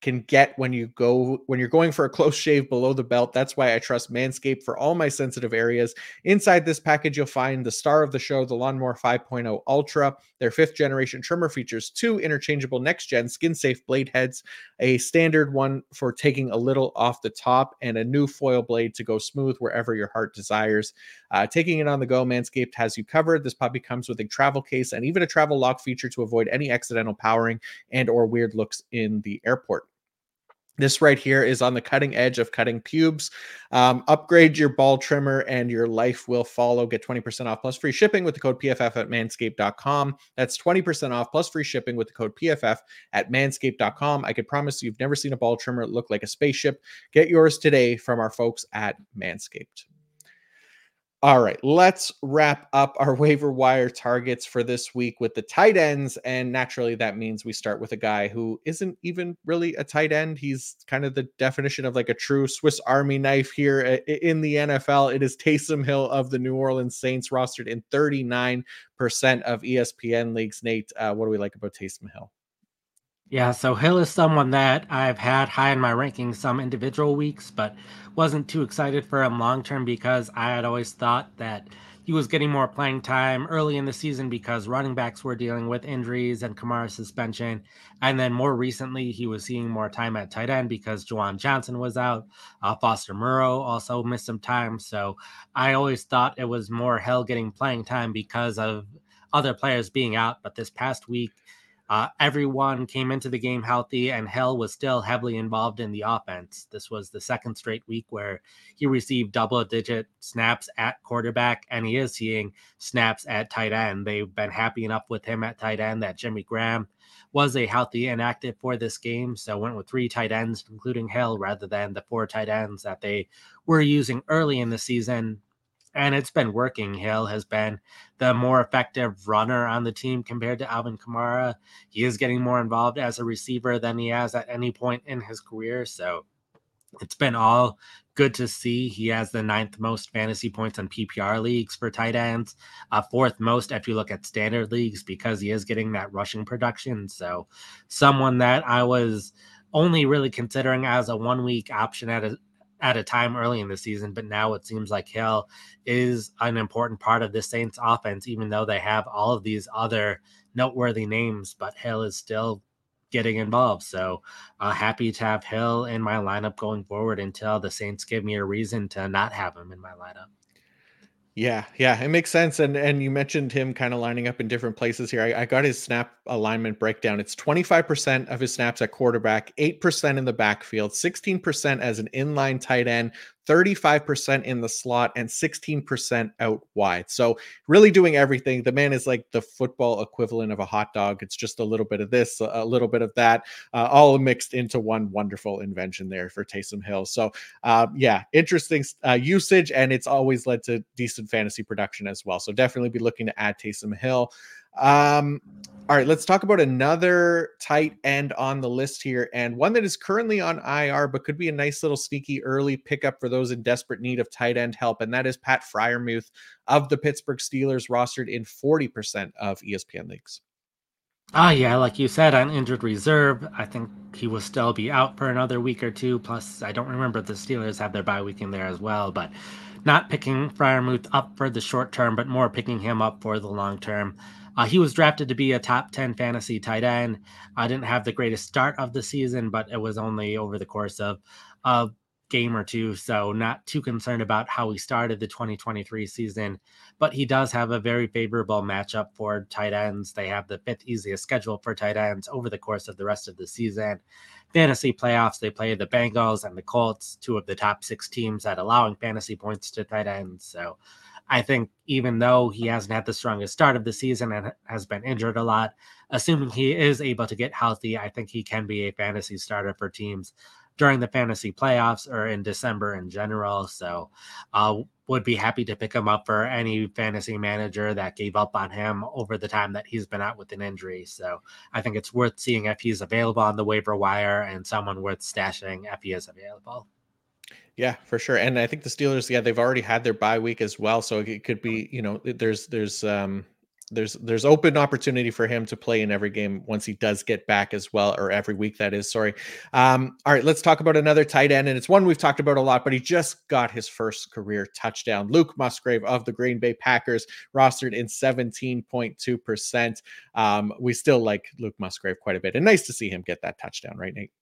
can get when you go when you're going for a close shave below the belt. That's why I trust Manscaped for all my sensitive areas. Inside this package, you'll find the star of the show, the Lawnmower 5.0 Ultra. Their fifth generation trimmer features two interchangeable next gen skin safe blade heads, a standard one for taking a little off the top, and a new foil blade to go smooth wherever your heart desires. Uh, taking it on the go, Manscaped has you covered. This puppy comes with a travel case and even a travel lock feature to avoid any accidental powering and or weird looks in the airport. This right here is on the cutting edge of cutting pubes. Um, upgrade your ball trimmer and your life will follow. Get 20% off plus free shipping with the code PFF at manscaped.com. That's 20% off plus free shipping with the code PFF at manscaped.com. I can promise you, you've never seen a ball trimmer look like a spaceship. Get yours today from our folks at Manscaped. All right, let's wrap up our waiver wire targets for this week with the tight ends. And naturally, that means we start with a guy who isn't even really a tight end. He's kind of the definition of like a true Swiss Army knife here in the NFL. It is Taysom Hill of the New Orleans Saints, rostered in 39% of ESPN leagues. Nate, uh, what do we like about Taysom Hill? Yeah, so Hill is someone that I've had high in my rankings some individual weeks, but wasn't too excited for him long term because I had always thought that he was getting more playing time early in the season because running backs were dealing with injuries and Kamara suspension. And then more recently, he was seeing more time at tight end because Juwan Johnson was out. Uh, Foster Moreau also missed some time. So I always thought it was more Hill getting playing time because of other players being out. But this past week, uh, everyone came into the game healthy, and Hill was still heavily involved in the offense. This was the second straight week where he received double digit snaps at quarterback, and he is seeing snaps at tight end. They've been happy enough with him at tight end that Jimmy Graham was a healthy and active for this game. So went with three tight ends, including Hill, rather than the four tight ends that they were using early in the season and it's been working. Hill has been the more effective runner on the team compared to Alvin Kamara. He is getting more involved as a receiver than he has at any point in his career. So it's been all good to see. He has the ninth most fantasy points on PPR leagues for tight ends, uh, fourth most if you look at standard leagues because he is getting that rushing production. So someone that I was only really considering as a one week option at a at a time early in the season, but now it seems like Hill is an important part of the Saints offense, even though they have all of these other noteworthy names, but Hill is still getting involved. So uh, happy to have Hill in my lineup going forward until the Saints give me a reason to not have him in my lineup. Yeah, yeah, it makes sense. And and you mentioned him kind of lining up in different places here. I, I got his snap alignment breakdown. It's 25% of his snaps at quarterback, 8% in the backfield, 16% as an inline tight end, 35% in the slot and 16% out wide. So, really doing everything. The man is like the football equivalent of a hot dog. It's just a little bit of this, a little bit of that, uh, all mixed into one wonderful invention there for Taysom Hill. So, uh, yeah, interesting uh, usage, and it's always led to decent fantasy production as well. So, definitely be looking to add Taysom Hill. Um, all right, let's talk about another tight end on the list here, and one that is currently on IR, but could be a nice little sneaky early pickup for those in desperate need of tight end help, and that is Pat Freiermuth of the Pittsburgh Steelers, rostered in 40% of ESPN leagues. Ah, yeah, like you said, on injured reserve, I think he will still be out for another week or two. Plus, I don't remember if the Steelers have their bye week in there as well, but not picking Freiermuth up for the short term, but more picking him up for the long term. Uh, he was drafted to be a top 10 fantasy tight end. I didn't have the greatest start of the season, but it was only over the course of a game or two. So, not too concerned about how he started the 2023 season. But he does have a very favorable matchup for tight ends. They have the fifth easiest schedule for tight ends over the course of the rest of the season. Fantasy playoffs, they play the Bengals and the Colts, two of the top six teams at allowing fantasy points to tight ends. So, I think even though he hasn't had the strongest start of the season and has been injured a lot, assuming he is able to get healthy, I think he can be a fantasy starter for teams during the fantasy playoffs or in December in general. So, uh, would be happy to pick him up for any fantasy manager that gave up on him over the time that he's been out with an injury. So, I think it's worth seeing if he's available on the waiver wire and someone worth stashing if he is available. Yeah, for sure. And I think the Steelers, yeah, they've already had their bye week as well, so it could be, you know, there's there's um there's there's open opportunity for him to play in every game once he does get back as well, or every week that is. Sorry. Um, all right, let's talk about another tight end, and it's one we've talked about a lot, but he just got his first career touchdown. Luke Musgrave of the Green Bay Packers, rostered in 17.2 percent. Um, we still like Luke Musgrave quite a bit, and nice to see him get that touchdown, right, Nate?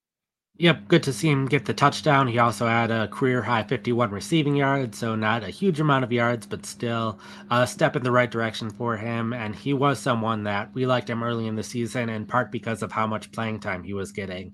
Yep, good to see him get the touchdown. He also had a career high 51 receiving yards, so not a huge amount of yards, but still a step in the right direction for him. And he was someone that we liked him early in the season, in part because of how much playing time he was getting.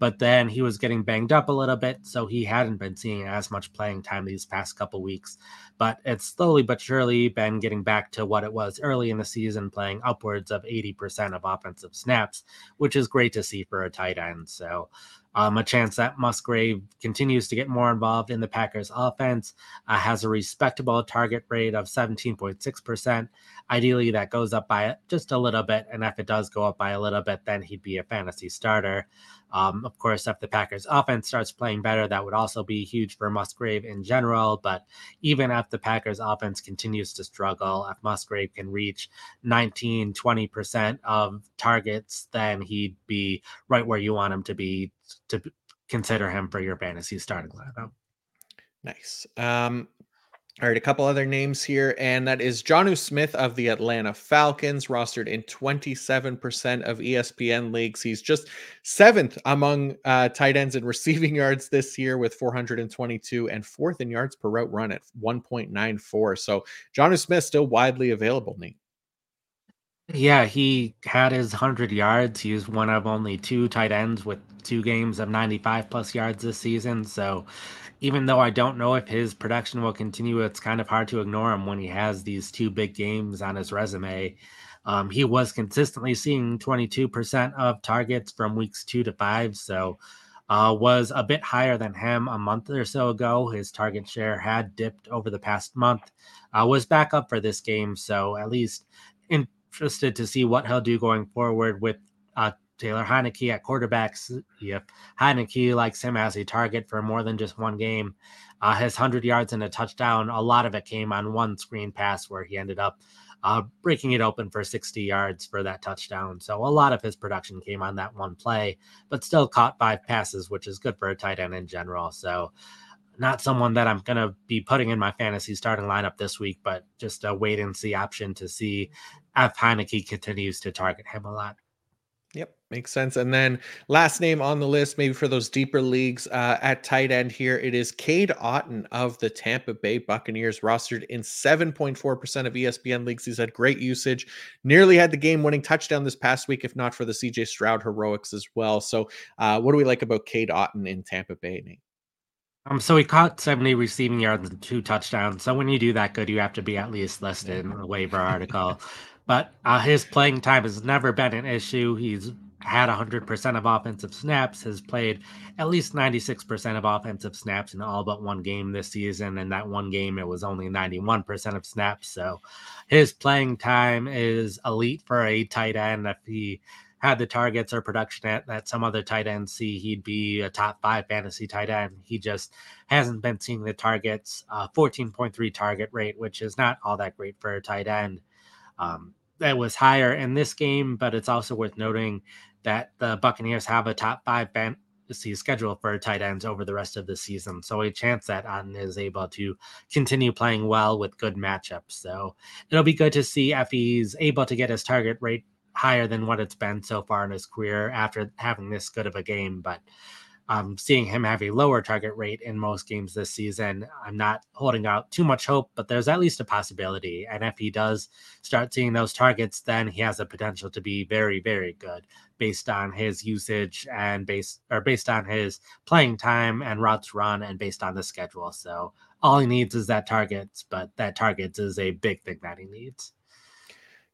But then he was getting banged up a little bit, so he hadn't been seeing as much playing time these past couple weeks. But it's slowly but surely been getting back to what it was early in the season, playing upwards of 80% of offensive snaps, which is great to see for a tight end. So Um, a chance that Musgrave continues to get more involved in the Packers offense, uh, has a respectable target rate of 17.6%. Ideally, that goes up by just a little bit. And if it does go up by a little bit, then he'd be a fantasy starter. Um, of course, if the Packers offense starts playing better, that would also be huge for Musgrave in general. But even if the Packers offense continues to struggle, if Musgrave can reach 19, 20% of targets, then he'd be right where you want him to be to consider him for your fantasy starting lineup. Nice. Um, all right, a couple other names here, and that is Jonnu Smith of the Atlanta Falcons, rostered in 27% of ESPN leagues. He's just seventh among uh, tight ends in receiving yards this year with 422 and fourth in yards per route run at 1.94. So Jonnu Smith still widely available, Nate. Yeah, he had his 100 yards. He was one of only two tight ends with two games of 95 plus yards this season. So even though I don't know if his production will continue, it's kind of hard to ignore him when he has these two big games on his resume. Um, he was consistently seeing 22% of targets from weeks two to five, so uh, was a bit higher than him a month or so ago. His target share had dipped over the past month, uh, was back up for this game, so at least interested to see what he'll do going forward with uh, Taylor Heinicke at quarterbacks. If Heinicke likes him as a target for more than just one game, uh, his 100 yards and a touchdown, a lot of it came on one screen pass where he ended up uh, breaking it open for 60 yards for that touchdown. So a lot of his production came on that one play, but still caught five passes, which is good for a tight end in general. So not someone that I'm going to be putting in my fantasy starting lineup this week, but just a wait and see option to see if Heinicke continues to target him a lot. Yep, makes sense. And then last name on the list, maybe for those deeper leagues uh, at tight end here, it is Cade Otton of the Tampa Bay Buccaneers, rostered in 7.4% of ESPN leagues. He's had great usage, nearly had the game winning touchdown this past week, if not for the CJ Stroud heroics as well. So, uh, what do we like about Cade Otton in Tampa Bay, Nate? Um, so he caught 70 receiving yards and two touchdowns. So when you do that good, you have to be at least listed in the waiver article. But uh, his playing time has never been an issue. He's had 100% of offensive snaps, has played at least 96% of offensive snaps in all but one game this season. And that one game, it was only 91% of snaps. So his playing time is elite for a tight end. If he had the targets or production at, that some other tight ends see, he'd be a top five fantasy tight end. He just hasn't been seeing the targets. Uh, 14.3 target rate, which is not all that great for a tight end. Um, that was higher in this game, but it's also worth noting that the Buccaneers have a top five fantasy schedule for tight ends over the rest of the season. So a chance that Otton is able to continue playing well with good matchups. So it'll be good to see if he's able to get his target rate higher than what it's been so far in his career after having this good of a game. But um, seeing him have a lower target rate in most games this season, I'm not holding out too much hope, but there's at least a possibility. And if he does start seeing those targets, then he has the potential to be very, very good based on his usage and based or based on his playing time and routes run and based on the schedule. So all he needs is that targets, but that targets is a big thing that he needs.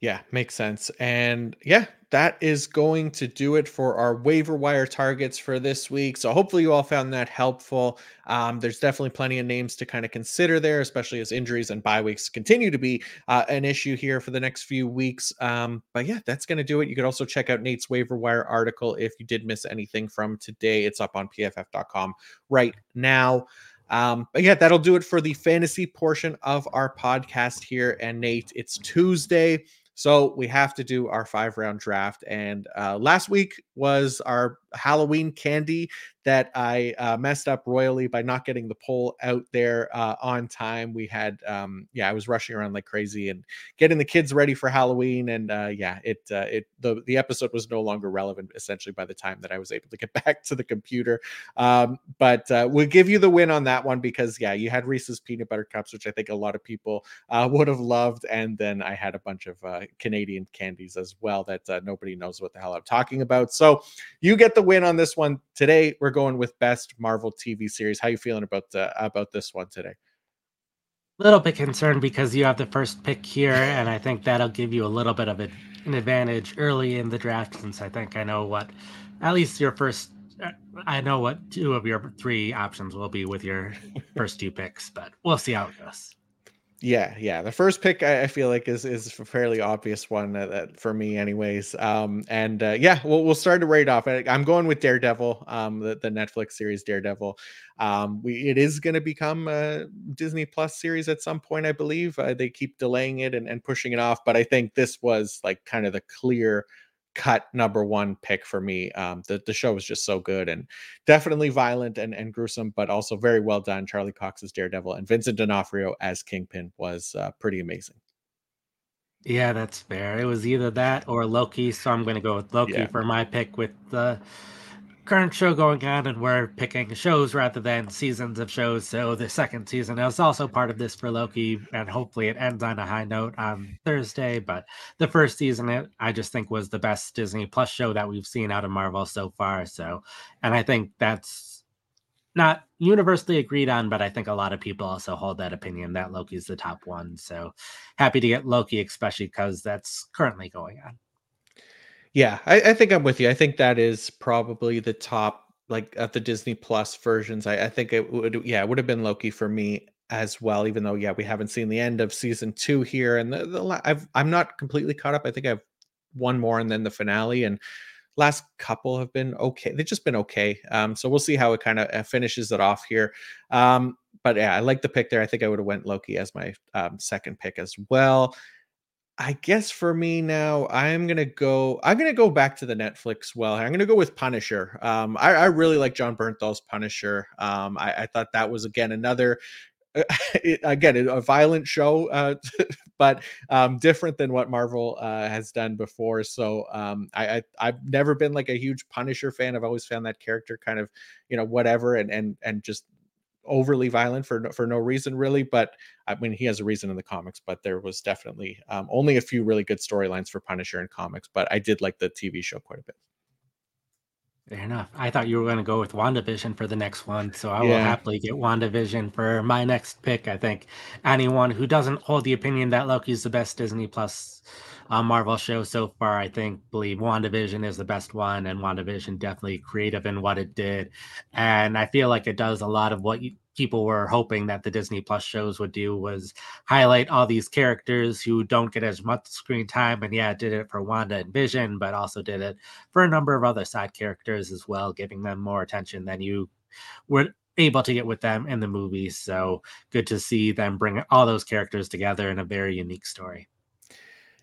Yeah, makes sense. And yeah, that is going to do it for our waiver wire targets for this week. So hopefully you all found that helpful. Um, there's definitely plenty of names to kind of consider there, especially as injuries and bye weeks continue to be uh, an issue here for the next few weeks. Um, but yeah, that's going to do it. You could also check out Nate's waiver wire article if you did miss anything from today. It's up on pff.com right now. Um, but yeah, that'll do it for the fantasy portion of our podcast here. And Nate, it's Tuesday. So we have to do our five round draft. And uh, last week was our Halloween candy that I uh, messed up royally by not getting the poll out there uh, on time. We had, um, yeah, I was rushing around like crazy and getting the kids ready for Halloween, and uh, yeah, it uh, it the the episode was no longer relevant essentially by the time that I was able to get back to the computer. Um, but uh, we'll give you the win on that one because yeah, you had Reese's peanut butter cups, which I think a lot of people uh, would have loved, and then I had a bunch of Canadian candies as well that nobody knows what the hell I'm talking about. So you get the win on this one today. We're going with best Marvel TV series. How you feeling about uh, about this one today? A little bit concerned because you have the first pick here, and I think that'll give you a little bit of a, an advantage early in the draft. Since I think I know what at least your first I know what two of your three options will be with your first two picks, but we'll see how it goes. Yeah, yeah. The first pick I, I feel like is is a fairly obvious one uh, that for me, anyways. Um, and uh, yeah, we'll we'll start to right off. I, am going with Daredevil, um, the, the Netflix series Daredevil. Um, we it is going to become a Disney Plus series at some point, I believe. Uh, they keep delaying it and, and pushing it off, but I think this was like kind of the clear cut number one pick for me. Um, the, the show was just so good and definitely violent and, and gruesome, but also very well done. Charlie Cox as Daredevil and Vincent D'Onofrio as Kingpin was uh, pretty amazing. Yeah, that's fair. It was either that or Loki, so I'm going to go with Loki yeah. for my pick with the current show going on, and we're picking shows rather than seasons of shows. So the second season is also part of this for Loki, and hopefully it ends on a high note on Thursday. But the first season, it, I just think was the best Disney Plus show that we've seen out of Marvel so far. So, and I think that's not universally agreed on, but I think a lot of people also hold that opinion that Loki's the top one. So happy to get Loki, especially because that's currently going on. Yeah, I, I think I'm with you. I think that is probably the top, like at the Disney Plus versions. I, I think it would, yeah, it would have been Loki for me as well. Even though, yeah, we haven't seen the end of season two here, and the, the I've I'm not completely caught up. I think I have one more, and then the finale, and last couple have been okay. They've just been okay. Um, so we'll see how it kind of uh, finishes it off here. Um, but yeah, I like the pick there. I think I would have went Loki as my um, second pick as well. I guess for me now, I'm gonna go. I'm gonna go back to the Netflix well. I'm gonna go with Punisher. Um, I, I really like Jon Bernthal's Punisher. Um, I, I thought that was again another again a violent show uh, but um, different than what marvel uh, has done before so um, I, I have never been like a huge punisher fan i've always found that character kind of you know whatever and and and just overly violent for for no reason really but i mean he has a reason in the comics but there was definitely um, only a few really good storylines for punisher in comics but i did like the tv show quite a bit Fair enough. I thought you were going to go with WandaVision for the next one, so I will happily get WandaVision for my next pick. I think anyone who doesn't hold the opinion that Loki is the best Disney Plus uh, Marvel show so far, I think, believe WandaVision is the best one, and WandaVision definitely creative in what it did. And I feel like it does a lot of what you, people were hoping that the Disney Plus shows would do was highlight all these characters who don't get as much screen time. And yeah, did it for Wanda and Vision, but also did it for a number of other side characters as well, giving them more attention than you were able to get with them in the movies. So good to see them bring all those characters together in a very unique story.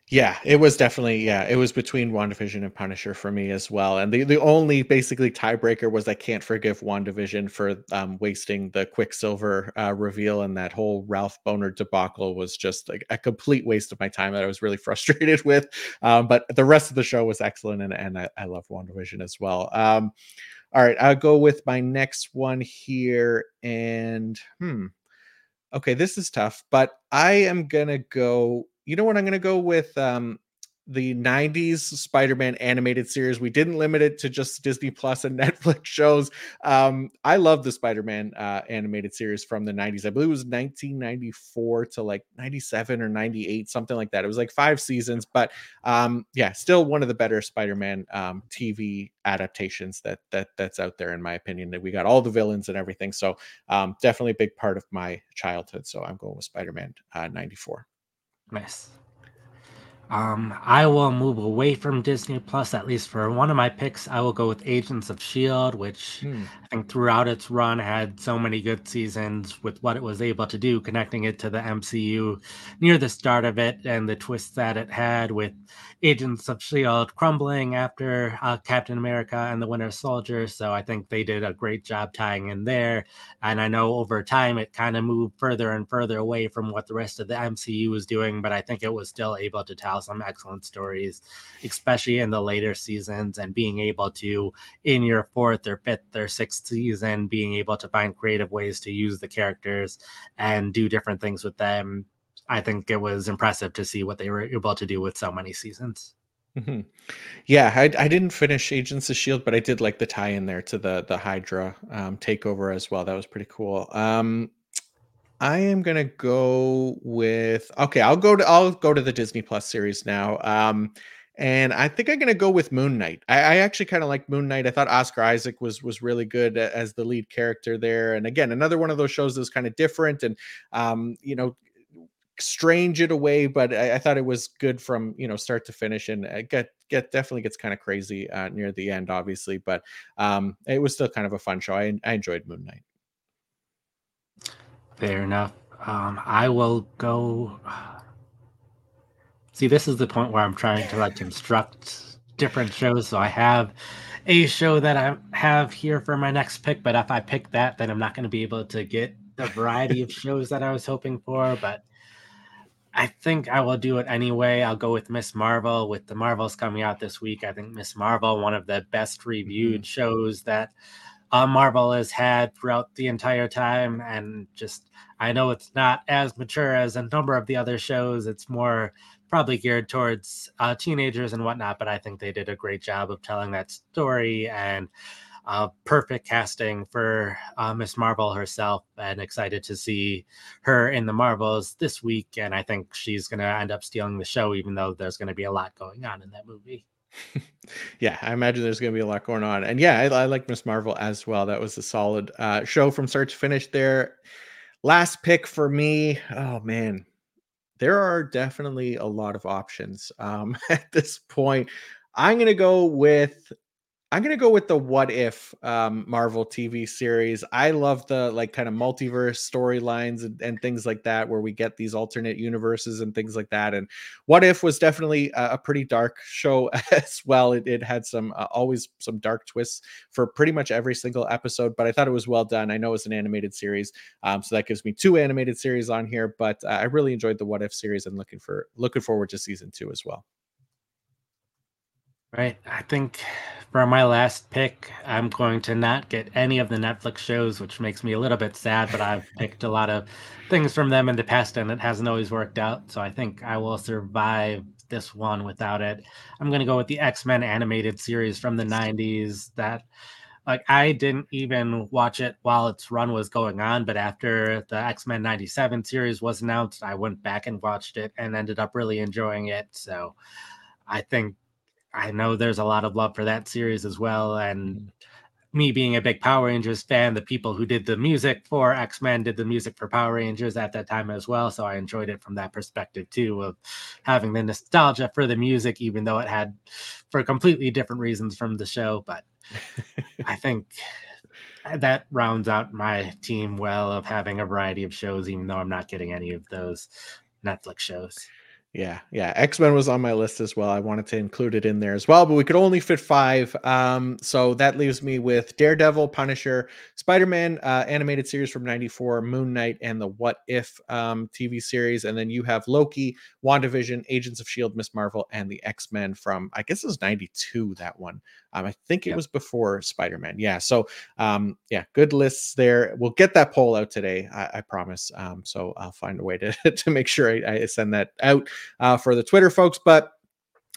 Yeah, it was definitely yeah, it was between WandaVision and Punisher for me as well. And the, the only basically tiebreaker was I can't forgive WandaVision for um, wasting the Quicksilver uh, reveal and that whole Ralph Bohner debacle was just like a complete waste of my time that I was really frustrated with. Um, but the rest of the show was excellent and, and I, I love WandaVision as well. Um, all right, I'll go with my next one here. And hmm, okay, this is tough, but I am gonna go you know what? I'm going to go with um, the 90s Spider-Man animated series. We didn't limit it to just Disney Plus and Netflix shows. Um, I love the Spider-Man uh, animated series from the 90s. I believe it was 1994 to like 97 or 98, something like that. It was like five seasons, but um, yeah, still one of the better Spider-Man um, TV adaptations that that that's out there, in my opinion. That we got all the villains and everything. So um, definitely a big part of my childhood. So I'm going with Spider-Man uh, 94. Nice. Um, I will move away from Disney Plus, at least for one of my picks. I will go with Agents of S.H.I.E.L.D., which hmm. I think throughout its run had so many good seasons with what it was able to do, connecting it to the MCU near the start of it and the twists that it had with Agents of S.H.I.E.L.D. crumbling after uh, Captain America and the Winter Soldier. So I think they did a great job tying in there. And I know over time it kind of moved further and further away from what the rest of the MCU was doing, but I think it was still able to tell some excellent stories, especially in the later seasons, and being able to, in your fourth or fifth or sixth season, being able to find creative ways to use the characters and do different things with them. I think it was impressive to see what they were able to do with so many seasons. Mm-hmm. Yeah, I, I didn't finish Agents of Shield, but I did like the tie in there to the the Hydra um, takeover as well. That was pretty cool. Um, I am gonna go with okay. I'll go to I'll go to the Disney Plus series now. Um, and I think I'm gonna go with Moon Knight. I, I actually kind of like Moon Knight. I thought Oscar Isaac was was really good as the lead character there, and again, another one of those shows that's kind of different and um, you know strange it away, but I, I, thought it was good from you know start to finish, and uh, get get definitely gets kind of crazy uh, near the end, obviously, but um, it was still kind of a fun show. I, I enjoyed Moon Knight. Fair enough. Um, I will go. See, this is the point where I'm trying to like construct different shows. So I have a show that I have here for my next pick, but if I pick that, then I'm not going to be able to get the variety of shows that I was hoping for. But I think I will do it anyway. I'll go with Miss Marvel. With the Marvels coming out this week, I think Miss Marvel, one of the best reviewed mm-hmm. shows that uh, Marvel has had throughout the entire time. And just, I know it's not as mature as a number of the other shows. It's more probably geared towards uh, teenagers and whatnot, but I think they did a great job of telling that story and uh, perfect casting for uh, Miss Marvel herself, and excited to see her in the Marvels this week. And I think she's going to end up stealing the show, even though there's going to be a lot going on in that movie. yeah, I imagine there's going to be a lot going on. And yeah, I, I like Miss Marvel as well. That was a solid uh, show from start to finish there. Last pick for me. Oh, man. There are definitely a lot of options um, at this point. I'm going to go with I'm gonna go with the what if um, Marvel TV series. I love the like kind of multiverse storylines and, and, things like that, where we get these alternate universes and things like that. And what if was definitely a, a pretty dark show as well. It, it had some uh, always some dark twists for pretty much every single episode, but I thought it was well done. I know it's an animated series, um, so that gives me two animated series on here. But uh, I really enjoyed the what if series and looking for looking forward to season two as well. Right. I think for my last pick, I'm going to not get any of the Netflix shows, which makes me a little bit sad, but I've picked a lot of things from them in the past and it hasn't always worked out. So I think I will survive this one without it. I'm going to go with the X Men animated series from the 90s that. Like I didn't even watch it while its run was going on, but after the X Men '97 series was announced, I went back and watched it and ended up really enjoying it. So, I think I know there's a lot of love for that series as well. And mm-hmm. me being a big Power Rangers fan, the people who did the music for X Men did the music for Power Rangers at that time as well. So I enjoyed it from that perspective too, of having the nostalgia for the music, even though it had for completely different reasons from the show. But I think that rounds out my team well of having a variety of shows, even though I'm not getting any of those Netflix shows. Yeah, yeah. X Men was on my list as well. I wanted to include it in there as well, but we could only fit five. Um, so that leaves me with Daredevil, Punisher, Spider Man uh, animated series from '94, Moon Knight, and the What If um, TV series. And then you have Loki, WandaVision, Agents of S.H.I.E.L.D., Miss Marvel, and the X Men from, I guess it was 92, that one. Um, I think it yep. was before Spider Man. Yeah. So, um, yeah, good lists there. We'll get that poll out today, I, I promise. Um, so I'll find a way to, to make sure I, I send that out uh, for the Twitter folks. But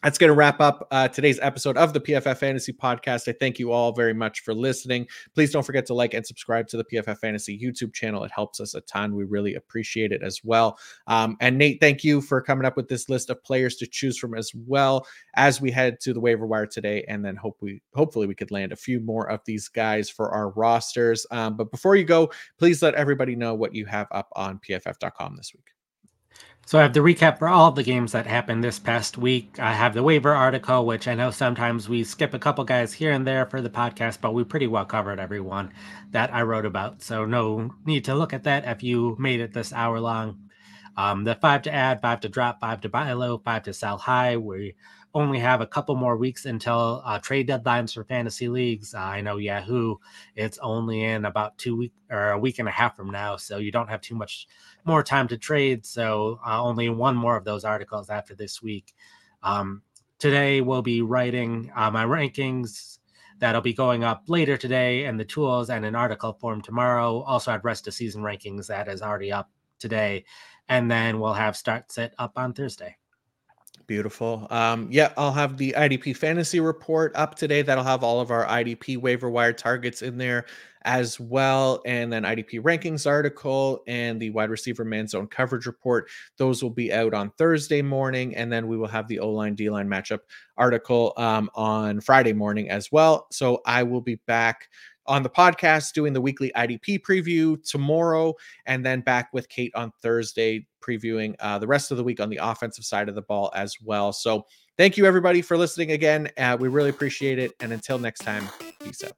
that's going to wrap up uh, today's episode of the PFF Fantasy Podcast. I thank you all very much for listening. Please don't forget to like and subscribe to the PFF Fantasy YouTube channel. It helps us a ton. We really appreciate it as well. Um, and Nate, thank you for coming up with this list of players to choose from as well as we head to the waiver wire today. And then hope we hopefully we could land a few more of these guys for our rosters. Um, but before you go, please let everybody know what you have up on PFF.com this week. So I have the recap for all of the games that happened this past week. I have the waiver article, which I know sometimes we skip a couple guys here and there for the podcast, but we pretty well covered everyone that I wrote about. So no need to look at that if you made it this hour long. Um, the five to add, five to drop, five to buy low, five to sell high. We only have a couple more weeks until uh, trade deadlines for fantasy leagues. Uh, I know Yahoo, it's only in about two week or a week and a half from now, so you don't have too much more time to trade. So uh, only one more of those articles after this week. Um, today we'll be writing uh, my rankings that'll be going up later today and the tools and an article form tomorrow. Also have rest of season rankings that is already up today. And then we'll have start set up on Thursday. Beautiful. Um, yeah, I'll have the IDP fantasy report up today. That'll have all of our IDP waiver wire targets in there as well. And then IDP rankings article and the wide receiver man zone coverage report. Those will be out on Thursday morning. And then we will have the O line D line matchup article um, on Friday morning as well. So I will be back on the podcast doing the weekly IDP preview tomorrow, and then back with Kate on Thursday previewing uh, the rest of the week on the offensive side of the ball as well. So thank you everybody for listening again. Uh, we really appreciate it. And until next time, peace out.